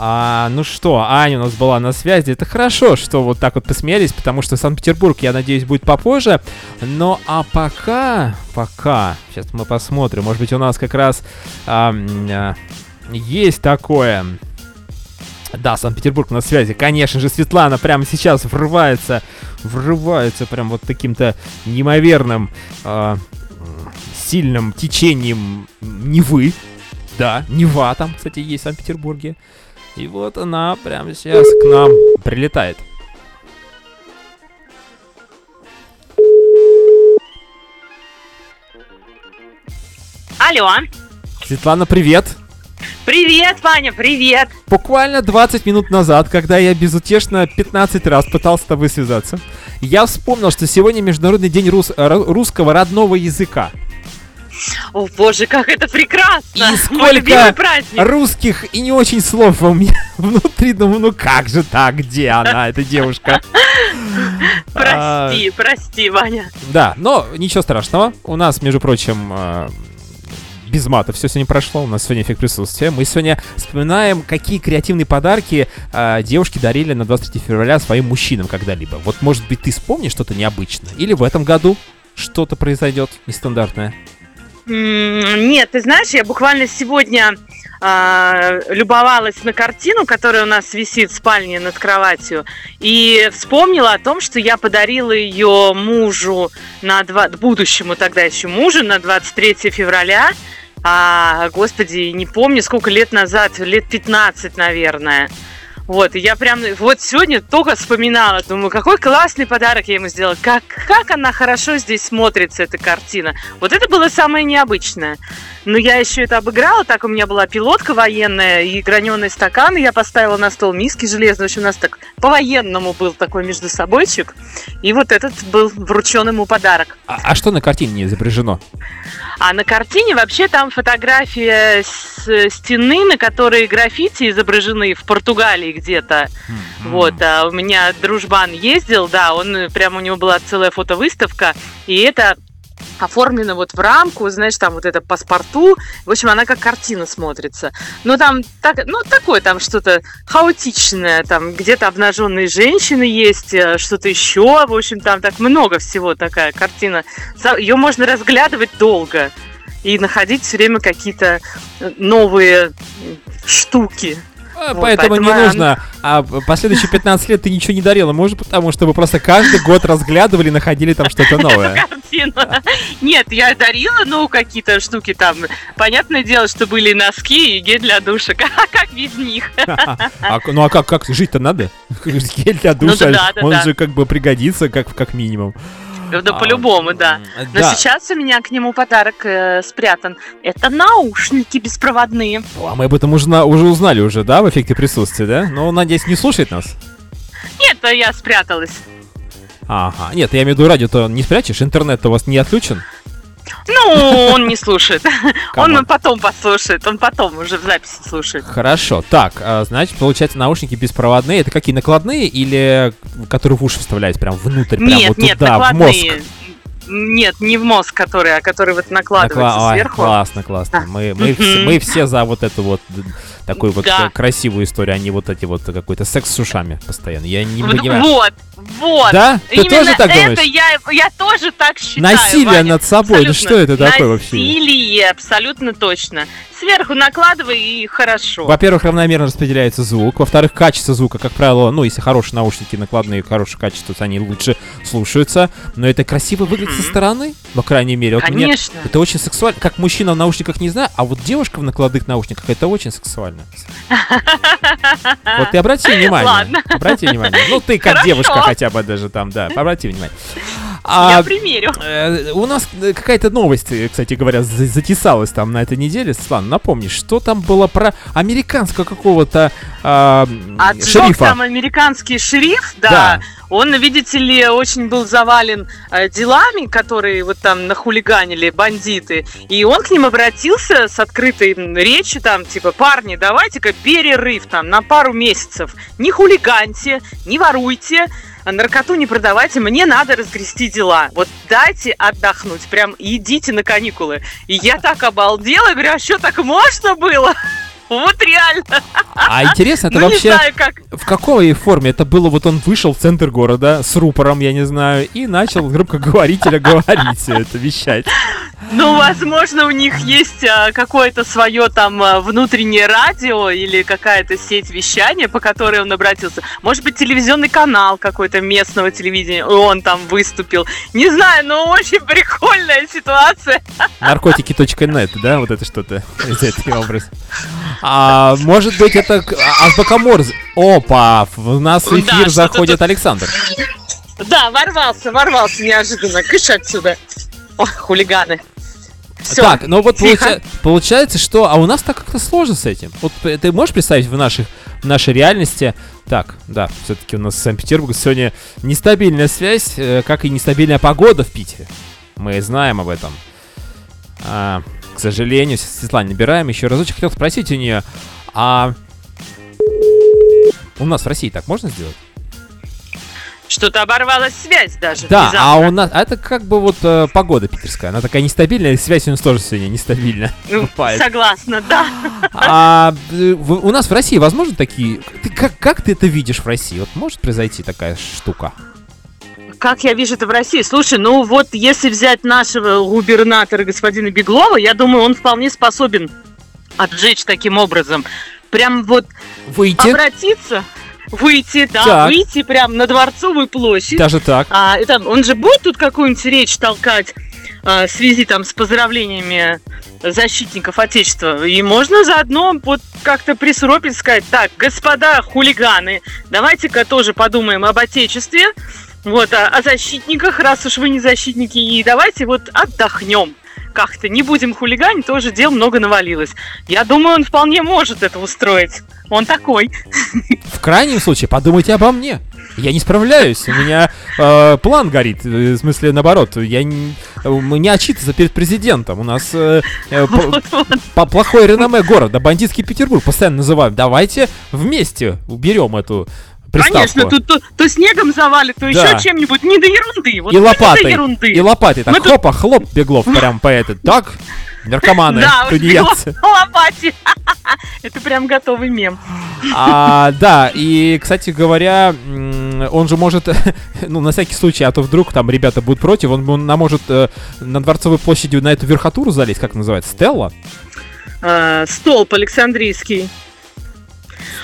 А, ну что, Аня у нас была на связи. Это хорошо, что вот так вот посмеялись, потому что Санкт-Петербург, я надеюсь, будет попозже. Но а пока, пока, сейчас мы посмотрим, может быть у нас как раз а, а, есть такое. Да, Санкт-Петербург на связи. Конечно же, Светлана прямо сейчас врывается, врывается прям вот таким-то неимоверным м, сильным течением Невы. Да, Нева там, кстати, есть в Санкт-Петербурге. И вот она прямо сейчас к нам прилетает.
Алло,
Светлана, привет!
Привет, Ваня, привет.
Буквально 20 минут назад, когда я безутешно 15 раз пытался с тобой связаться, я вспомнил, что сегодня Международный день рус- русского родного языка.
О, боже, как это прекрасно.
И сколько русских и не очень слов у меня внутри. Думаю, ну как же так, где она, эта девушка? А,
Прости, прости, Ваня.
Да, но ничего страшного. У нас, между прочим, э, без мата все сегодня прошло. У нас сегодня эффект присутствия. Мы сегодня вспоминаем, какие креативные подарки э, девушки дарили на 23 февраля своим мужчинам когда-либо. Вот, может быть, ты вспомнишь что-то необычное? Или в этом году что-то произойдет нестандартное?
Нет, ты знаешь, я буквально сегодня а, любовалась на картину, которая у нас висит в спальне над кроватью, и вспомнила о том, что я подарила ее мужу на два, будущему тогда еще мужу на 23 февраля. А, господи, не помню, сколько лет назад, лет 15, наверное. Вот, и я прям вот сегодня только вспоминала, думаю, какой классный подарок я ему сделала, как, как она хорошо здесь смотрится, эта картина. Вот это было самое необычное. Но я еще это обыграла, так у меня была пилотка военная и граненый стакан, и я поставила на стол миски железные. В общем, у нас так по-военному был такой между собойчик. И вот этот был вручен ему подарок.
А, а что на картине не изображено?
А на картине вообще там фотография с стены, на которой граффити изображены в Португалии где-то. Вот, а у меня дружбан ездил, да, он э, прям у него была целая фотовыставка, и это оформлено вот в рамку, знаешь, там вот это паспорту. В общем, она как картина смотрится. Но там так, ну, такое там что-то хаотичное, там где-то обнаженные женщины есть, э, что-то еще. В общем, там так много всего такая картина. Ее можно разглядывать долго и находить все время какие-то э, новые штуки.
А,
Вот,
поэтому, не
поэтому,
нужно. А последующие 15 лет ты ничего не дарила. Может, потому что вы просто каждый год разглядывали, находили там что-то новое.
Нет, я дарила, ну, какие-то штуки там. Понятное дело, что были носки и гель для душа. А как без них?
А, ну а как, жить-то надо? Гель для душа,
Ну да,
он же как бы пригодится, как минимум.
Да,
А,
по-любому, да. Но
да.
сейчас у меня к нему подарок э, спрятан. Это наушники беспроводные.
А мы об этом уже, уже узнали уже, да, в эффекте присутствия, да? Но, надеюсь, не слушает нас.
Нет, я спряталась.
Ага. Нет, я имею в виду радио-то не спрячешь, интернет-то у вас не отключен.
Ну, он не слушает. Он потом послушает. Он потом уже в записи слушает.
Хорошо. Так, а, значит, получается, наушники беспроводные. Это какие, накладные или которые в уши вставляете прям внутрь, прям вот туда, в мозг?
Нет, не в мозг, который, а который вот накладывается
Накла- Ой,
сверху.
классно, классно.
Да.
Мы, мы, все, мы все за вот эту вот такую вот
Да.
красивую историю, а не вот эти вот какой-то секс с ушами постоянно. Я не
Вот,
понимаю.
вот, вот.
Да? Ты
Именно
тоже так
это
думаешь?
я, я тоже так считаю.
Насилие
Ваня.
над собой, ну
Абсолютно.
что это такое вообще?
Насилие, абсолютно точно. Сверху накладывай и хорошо.
Во-первых, равномерно распределяется звук. Во-вторых, качество звука, как правило, ну, если хорошие наушники накладные, хорошее качество, то они лучше слушаются. Но это красиво выглядит со стороны, по крайней мере. Вот мне
Конечно.
это очень сексуально. Как мужчина в наушниках не знаю, а вот девушка в накладных наушниках, это очень сексуально. Вот ты обрати внимание.
Ладно.
Обрати внимание. Ну, ты как
Хорошо.
девушка хотя бы даже там, да, обрати внимание.
Я
А,
примерю.
Э, У нас э, какая-то новость, э, кстати говоря, за- затесалась там на этой неделе. Светлана, напомни, что там было про американского какого-то а,
А
шерифа?
там американский шериф, да,
Да.
он, видите ли, очень был завален э, делами, которые вот там нахулиганили бандиты. И он к ним обратился с открытой речью, там, типа, парни, давайте-ка перерыв там на пару месяцев. Не хулиганьте, не воруйте, наркоту не продавайте, мне надо разгрести дела. Вот дайте отдохнуть, прям идите на каникулы. И я так обалдела, говорю, а что, так можно было? Вот реально.
А интересно, это
ну,
вообще
знаю, как.
в какой форме? Это было вот он вышел в центр города с рупором, я не знаю, и начал громкоговорителя говорить все это, вещать.
Ну, возможно, у них есть а, какое-то свое там а, внутреннее радио или какая-то сеть вещания, по которой он обратился. Может быть, телевизионный канал какой-то местного телевидения, и он там выступил. Не знаю, но очень прикольная ситуация.
Наркотики.нет, да, вот это что-то из этой образ. А, может быть, это а- азбука Морзе. Опа, в нас
Да,
эфир
что-то
заходит Александр.
Да, ворвался, ворвался неожиданно. Кыш отсюда. Ох, хулиганы. Все.
Так, ну вот получа- получается, что... А у нас так как-то сложно с этим. Вот ты можешь представить в, наших, в нашей реальности... Так, да, все-таки у нас в Санкт-Петербурге сегодня нестабильная связь, э, как и нестабильная погода в Питере. Мы знаем об этом. А, к сожалению, с- Светлане набираем еще разочек. Хотел спросить у нее, а... У нас в России так можно сделать?
Что-то оборвалась связь даже.
Да, а
внезапно.
у нас... а Это как бы вот э, погода питерская. Она такая нестабильная, связь у нас тоже сегодня нестабильная.
Ну. Согласна, да.
А э, в- у нас в России возможно такие... Ты, как, как ты это видишь в России? Вот может произойти такая штука?
Как я вижу это в России? Слушай, ну вот если взять нашего губернатора господина Беглова, я думаю, он вполне способен отжечь таким образом. Прям вот
Выйти?
обратиться, выйти, да,
Так.
выйти прям на Дворцовую площадь.
Даже так.
А, это, он же будет тут какую-нибудь речь толкать а, в связи там с поздравлениями защитников Отечества. И можно заодно вот как-то присропить, сказать, так, господа хулиганы, давайте-ка тоже подумаем об Отечестве, вот, о, о защитниках, раз уж вы не защитники, и давайте вот отдохнем как-то, не будем хулиганить, тоже дел много навалилось. Я думаю, он вполне может это устроить. Он такой.
В крайнем случае, подумайте обо мне. Я не справляюсь, у меня э, план горит, э, в смысле наоборот, я не, у меня отчитываться перед президентом, у нас э, э, по-
Вот-вот.
по- плохое реноме города, бандитский Петербург постоянно называют, давайте вместе уберем эту приставку.
Конечно, тут то, то снегом завалит, то
Да.
еще чем-нибудь. Не до ерунды. Вот
и
не до
лопатой,
ерунды.
и лопатой, так
Мы тут-
хлопа, хлоп, Беглов, прям по этот, так, наркоманы,
да,
тунеядцы.
лопате. Это прям готовый мем.
А, да, и, кстати говоря, он же может, ну, на всякий случай, а то вдруг там ребята будут против, он, он может э, на Дворцовой площади на эту верхотуру залезть, как называется, Стелла?
А, столб Александрийский.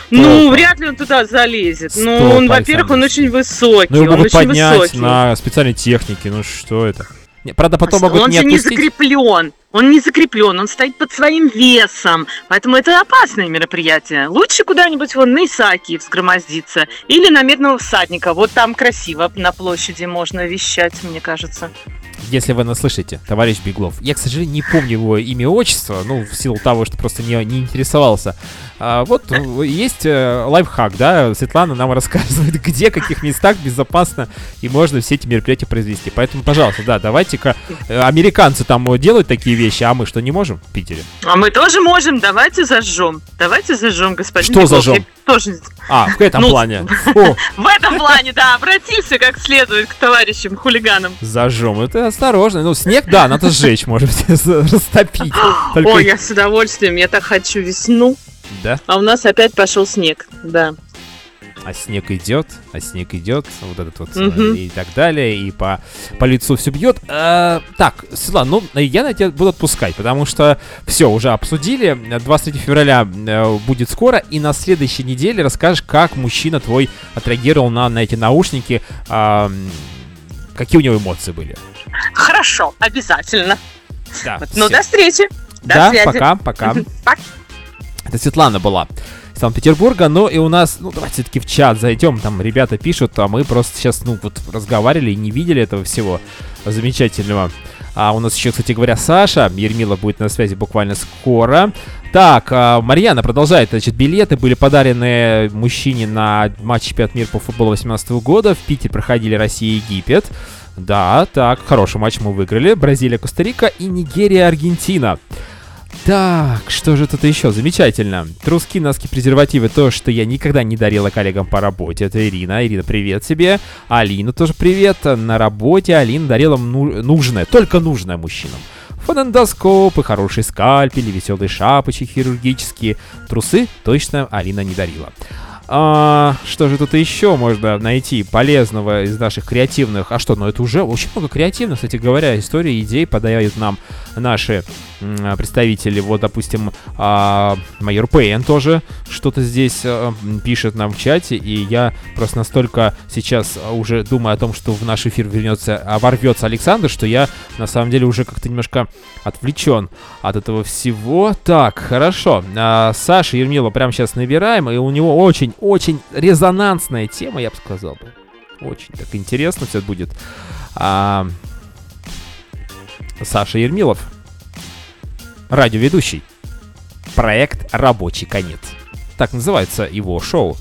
Столб.
Ну, вряд ли он туда залезет. Ну, он, во-первых, он очень высокий.
Ну, его
он
могут
очень
поднять
высокий.
на специальной технике, ну что это? Правда, потом могут
он
не
же не закреплен. Он не закреплен, он стоит под своим весом. Поэтому это опасное мероприятие. Лучше куда-нибудь вон на Исаакиев сгромоздиться. Или на Медного всадника. Вот там красиво на площади можно вещать, мне кажется.
Если вы нас слышите, товарищ Беглов. Я, к сожалению, не помню его имя и отчество, ну, в силу того, что просто не, не интересовался. А, вот э, есть э, лайфхак, да, Светлана нам рассказывает, где, каких местах безопасно и можно все эти мероприятия произвести. Поэтому, пожалуйста, да, давайте-ка, э, американцы там э, делают такие вещи, а мы что, не можем в Питере?
А мы тоже можем. Давайте зажжем. Давайте зажжем, господин
Что
Беглов.
зажжем?
Тоже
А, в этом
Ну,
плане.
В этом плане, да, обратился как следует к товарищам хулиганам.
зажжем. Это осторожно. Ну, снег, да, надо сжечь, может быть, растопить. Только-
Ой, я с удовольствием, я так хочу весну.
Да?
А у нас опять пошел снег, да.
а снег идет, а снег идет, вот этот вот, э,
Мгм.
и так далее, и по, по лицу все бьет. Э, так, Светлана, ну, я на тебя буду отпускать, потому что все, уже обсудили, 23 февраля э, будет скоро, и на следующей неделе расскажешь, как мужчина твой отреагировал на, на эти наушники, а, м, какие у него эмоции были.
Хорошо, обязательно.
Да,
Ну,
всё.
до встречи. До
да,
связи.
пока, пока.
Пока.
Это Светлана была из Санкт-Петербурга, ну и у нас, ну давайте все-таки в чат зайдем, там ребята пишут, а мы просто сейчас, ну вот разговаривали и не видели этого всего замечательного. А у нас еще, кстати говоря, Саша, Ермила будет на связи буквально скоро. Так, а, Марьяна продолжает, значит, билеты были подарены мужчине на матч чемпионат мира по футболу 18 года. В Питере проходили Россия и Египет. Да, так, хороший матч мы выиграли. Бразилия, Коста-Рика и Нигерия, Аргентина. Так, что же тут еще? Замечательно. Труски, носки, презервативы. То, что я никогда не дарила коллегам по работе. Это Ирина. Ирина, привет тебе. Алина тоже привет. На работе Алина дарила ну- нужное, только нужное мужчинам. Фонендоскопы, хороший скальпель, веселые шапочки хирургические. Трусы точно Алина не дарила. А, что же тут еще можно найти полезного из наших креативных? А что, ну это уже очень много креативных, кстати говоря, истории, идей подают нам наши представители. Вот, допустим, а, майор Пейн тоже что-то здесь а, м, пишет нам в чате, и я просто настолько сейчас а, уже думаю о том, что в наш эфир вернется, а, ворвется Александр, что я на самом деле уже как-то немножко отвлечен от этого всего. Так, хорошо. А, Саша Ермила прямо сейчас набираем, и у него очень-очень резонансная тема, я бы сказал. Очень так интересно все будет. Саша Ермилов. радиоведущий. Проект «Рабочий конец». Так называется его шоу,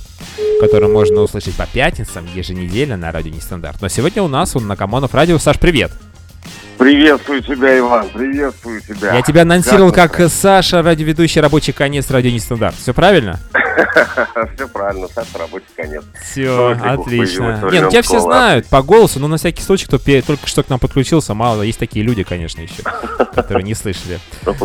которое можно услышать по пятницам еженедельно на радио Нестандарт. Но сегодня у нас он на Камонов радио. Саш, привет!
Приветствую тебя, Иван, приветствую тебя.
Я тебя анонсировал как Саша, радиоведущий «Рабочий конец» радио Нестандарт. Все правильно?
Все правильно, Саша, рабочий конец.
Все, отлично. Не, ну тебя все знают по голосу, но на всякий случай, кто только что к нам подключился, мало, есть такие люди, конечно, еще, которые не слышали.
Ну.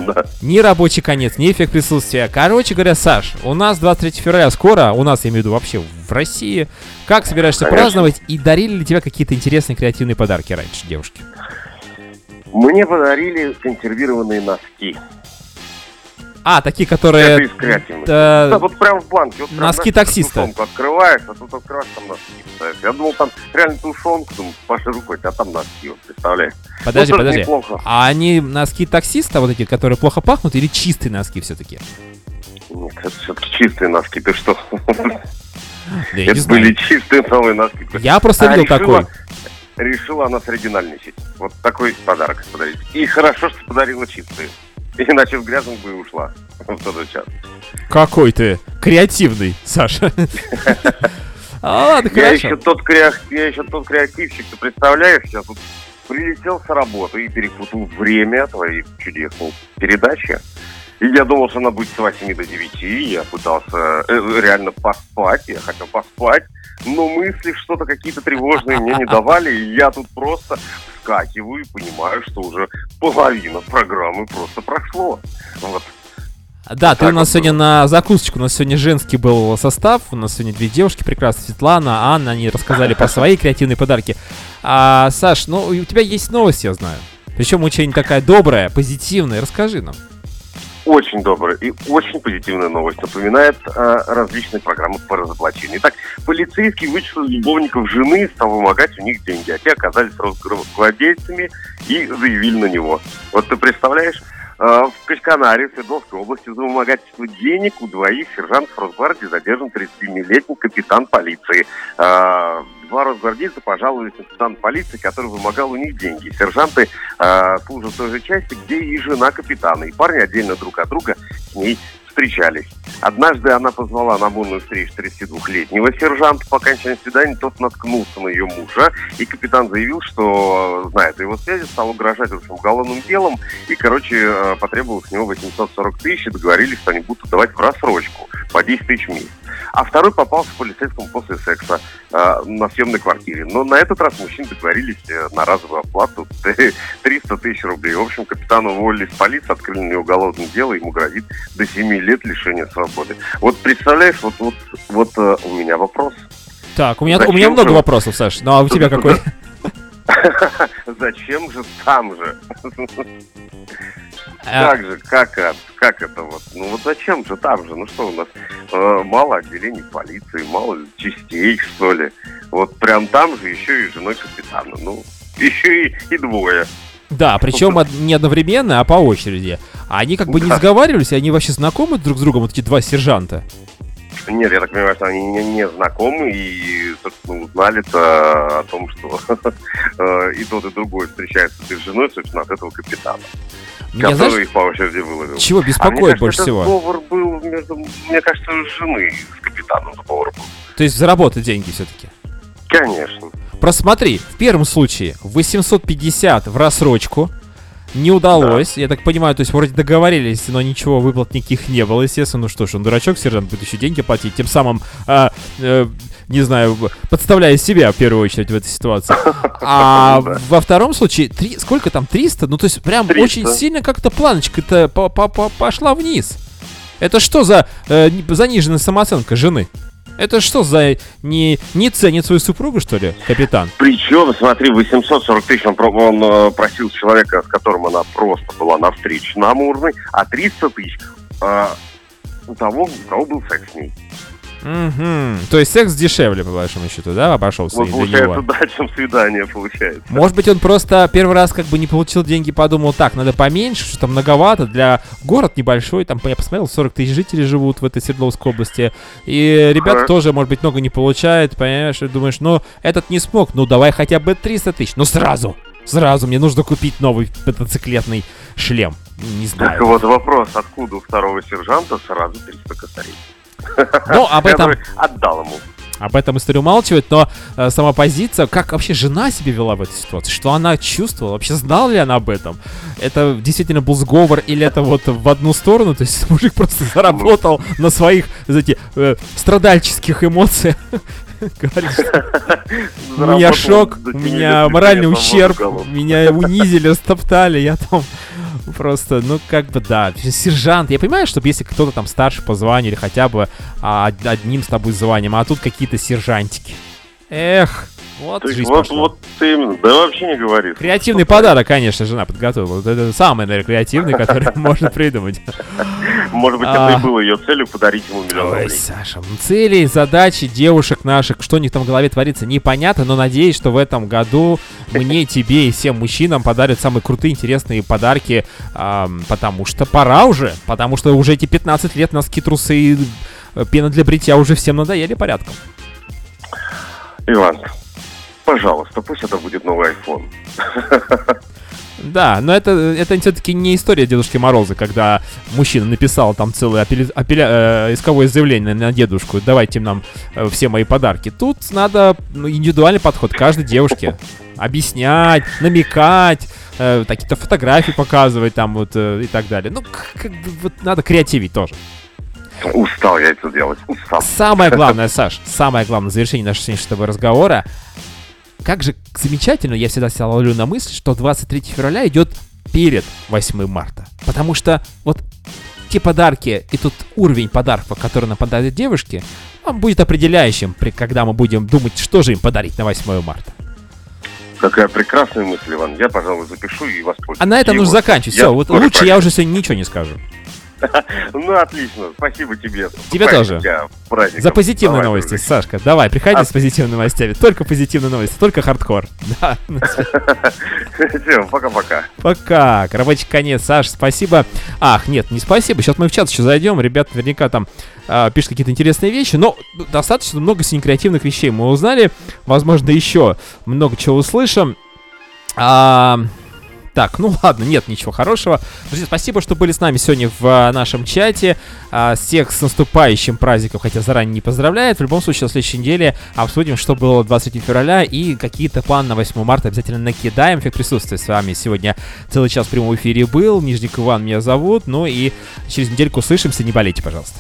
Ни рабочий конец, ни эффект присутствия. Короче говоря, Саш, у нас 23 февраля скоро, у нас, я имею в виду, вообще в России. Как собираешься праздновать и дарили ли тебе какие-то интересные креативные подарки раньше, девушки?
Мне подарили консервированные носки.
А, такие,
Это
которые...
из креативных.
э,
Да, вот прям в банке. Вот прям,
носки
знаешь,
таксиста.
Тушенку открываешь, а тут открываешь, там носки стоят. Я думал, там реально тушенку, думаю, Паша рукой, а там носки, вот, представляешь?
Подожди,
Ну,
подожди.
неплохо.
А они носки таксиста, вот эти, которые плохо пахнут, или чистые носки все-таки?
Нет, это все-таки чистые носки, ты что?
Да
Это были чистые новые носки.
Я просто
А,
видел такой.
Решила она соригинальничать. Вот такой подарок подарить. И хорошо, что подарила чистые. Иначе в грязном бы и ушла в тот же час.
Какой ты креативный, Саша. А, ладно,
Я еще тот я еще тот креативщик, ты представляешь, я тут прилетел с работы и перепутал время твоей чудесной передачи. Я думал, что она будет с 8 до 9, и я пытался э, реально поспать, я хотел поспать, но мысли что-то какие-то тревожные мне не давали, и я тут просто вскакиваю и понимаю, что уже половина программы просто прошло. Вот.
Да, ты у
Так
нас
вот
сегодня
было.
на закусочку, у нас сегодня женский был состав, у нас сегодня две девушки прекрасные, Светлана, Анна, они рассказали про свои креативные подарки. А, Саш, ну у тебя есть новость, я знаю. Причем очень такая добрая, позитивная, расскажи нам.
Очень добрая и очень позитивная новость. Напоминает э, различные программы по разоблачению. Итак, полицейские вычислили любовников жены стал вымогать у них деньги. А те оказались владельцами и заявили на него. Вот ты представляешь, э, в Качканаре, в Свердловской области, за вымогательство денег у двоих сержантов Росгвардии задержан 37-летний капитан полиции. Э, Два росгвардейца пожаловались на капитана полиции, который вымогал у них деньги. Сержанты э, служат в той же части, где и жена капитана. И парни отдельно друг от друга с ней встречались. Однажды она позвала на мирную встречу 32-летнего сержанта. По окончании свидания тот наткнулся на ее мужа, и капитан заявил, что знает о его связи, стал угрожать общем, уголовным делом, и, короче, э, потребовал с него 840 тысяч, и договорились, что они будут отдавать в рассрочку по 10 тысяч в месяц. А второй попался полицейскому после секса э, на съемной квартире. Но на этот раз мужчины договорились э, на разовую оплату 300 тысяч рублей. В общем, капитана уволили с полиции, открыли на него уголовное дело, ему грозит до 7 лет лишения свободы. Вот представляешь, вот, вот, вот э, у меня вопрос.
Так, у меня, у меня много
же?
вопросов, Саш. Ну а у тебя какой?
Зачем же там же?
А,
Как же, как это, как это вот? Ну вот зачем же там же? Ну что у нас, э, мало отделений полиции, мало частей, что ли? Вот прям там же еще и женой капитана. Ну, еще и, и двое.
Да, причем не одновременно, а по очереди. А они как бы не сговаривались, они вообще знакомы друг с другом, вот эти два сержанта.
Нет, я так понимаю, что они не, не знакомы и, собственно, узнали-то о том, что э, и тот, и другой встречаются с их женой, собственно, от этого капитана,
Меня,
который
знаешь,
их по очереди выловил.
чего
А
беспокоит
кажется,
больше всего?
сговор был между, мне кажется, жены с капитаном сговор был.
То есть заработать деньги все-таки.
Конечно.
Просто смотри, в первом случае 850 в рассрочку не удалось. Я так понимаю, то есть вроде договорились, но ничего, выплат никаких не было, естественно. Ну что ж, он дурачок, сержант, будет еще деньги платить, тем самым, а, э, не знаю, подставляя себя в первую очередь в этой ситуации. А
Да.
во втором случае, три, сколько там, 300? Ну то есть прям
300.
очень сильно как-то планочка-то по- по- по- пошла вниз. Это что за э, ни- заниженная самооценка жены? Это что за не, не ценит свою супругу, что ли, капитан?
Причем, смотри, 840 тысяч он, он, э, просил человека, с которым она просто была на встрече на Амурной, а 300 тысяч э, у того, у кого был секс с ней.
Мгм. То есть секс дешевле, по вашему счету, да, обошелся
Вот получается,
него?
да, чем свидание получается.
Может быть, он просто первый раз как бы не получил деньги, подумал, так, надо поменьше, что там многовато, для город небольшой, там, я посмотрел, 40 тысяч жителей живут в этой Свердловской области, и ребята
Ага.
тоже, может быть, много не получают, понимаешь, и думаешь, ну, этот не смог, ну, давай хотя бы 300 тысяч, ну, сразу, сразу, мне нужно купить новый мотоциклетный шлем. Не
Так
знаю.
вот вопрос, откуда у второго сержанта сразу 300 косарей?
Ну, об этом,
отдал ему.
об этом история умалчивает, но э, сама позиция, как вообще жена себя вела в этой ситуации, что она чувствовала, вообще знала ли она об этом? Это действительно был сговор или это вот в одну сторону, то есть мужик просто заработал на своих, знаете, э, страдальческих эмоциях. Говорит, что у меня шок, у меня моральный ущерб, меня унизили, стоптали, я там просто, ну как бы да, сержант, я понимаю, чтобы если кто-то там старше по званию или хотя бы а, од- одним с тобой званием, а тут какие-то сержантики. Эх, вот жизнь
вот,
пошла.
вот ты да вообще не говори.
Креативный подарок, конечно, жена подготовила. Вот это самый, наверное, креативный, который можно придумать.
Может быть,
А.
это и было ее целью подарить ему миллион
Ой,
рублей.
Саша, цели, задачи девушек наших, что у них там в голове творится, непонятно, но надеюсь, что в этом году мне, тебе и всем мужчинам подарят самые крутые, интересные подарки, потому что пора уже, потому что уже эти 15 лет носки, трусы и э, пена для бритья уже всем надоели порядком.
Иван, пожалуйста, пусть это будет новый iPhone.
Да, но это, это все-таки не история Дедушки Мороза, когда мужчина написал там целое апелли- апелля- э, исковое заявление на дедушку, давайте нам э, все мои подарки. Тут надо ну, индивидуальный подход каждой девушке. Объяснять, намекать, э, какие-то фотографии показывать там вот э, и так далее. Ну, как бы вот надо креативить тоже.
Устал я это делать, устал.
Самое главное, Саш, самое главное в завершении нашего сегодняшнего разговора. Как же замечательно, я всегда себя ловлю на мысль, что 23 февраля идет перед 8 марта. Потому что вот те подарки и тот уровень подарков, который нам подарят девушки, он будет определяющим, при, когда мы будем думать, что же им подарить на 8 марта.
Какая прекрасная мысль, Иван. Я, пожалуй, запишу и воспользуюсь.
А на этом нужно заканчивать.
я
Все, вот лучше я
прощаюсь.
уже сегодня ничего не скажу.
Ну, отлично. Спасибо тебе.
Тебе тоже. За позитивные новости. Сашка. Давай, приходи с позитивными новостями. Только позитивные новости, только хардкор. Да.
Все, пока-пока.
Пока. Рабочий конец. Саш, спасибо. Ах, нет, не спасибо. Сейчас мы в чат еще зайдем. Ребята наверняка там а, пишут какие-то интересные вещи. Но достаточно много сегодня креативных вещей мы узнали. Возможно, еще много чего услышим. А, так, ну ладно, нет ничего хорошего. Друзья, спасибо, что были с нами сегодня в а, нашем чате. А, всех с наступающим праздником, хотя заранее не поздравляет. В любом случае, на следующей неделе обсудим, что было 23 февраля и какие-то планы на 8 марта обязательно накидаем. Эффект присутствия с вами сегодня целый час в прямом эфире был. Нижник Иван меня зовут. Ну и через недельку услышимся. Не болейте, пожалуйста.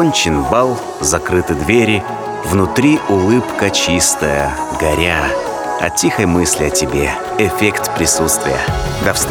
Окончен бал, закрыты двери, внутри улыбка чистая, горя. От тихой мысли о тебе, эффект присутствия. До встречи.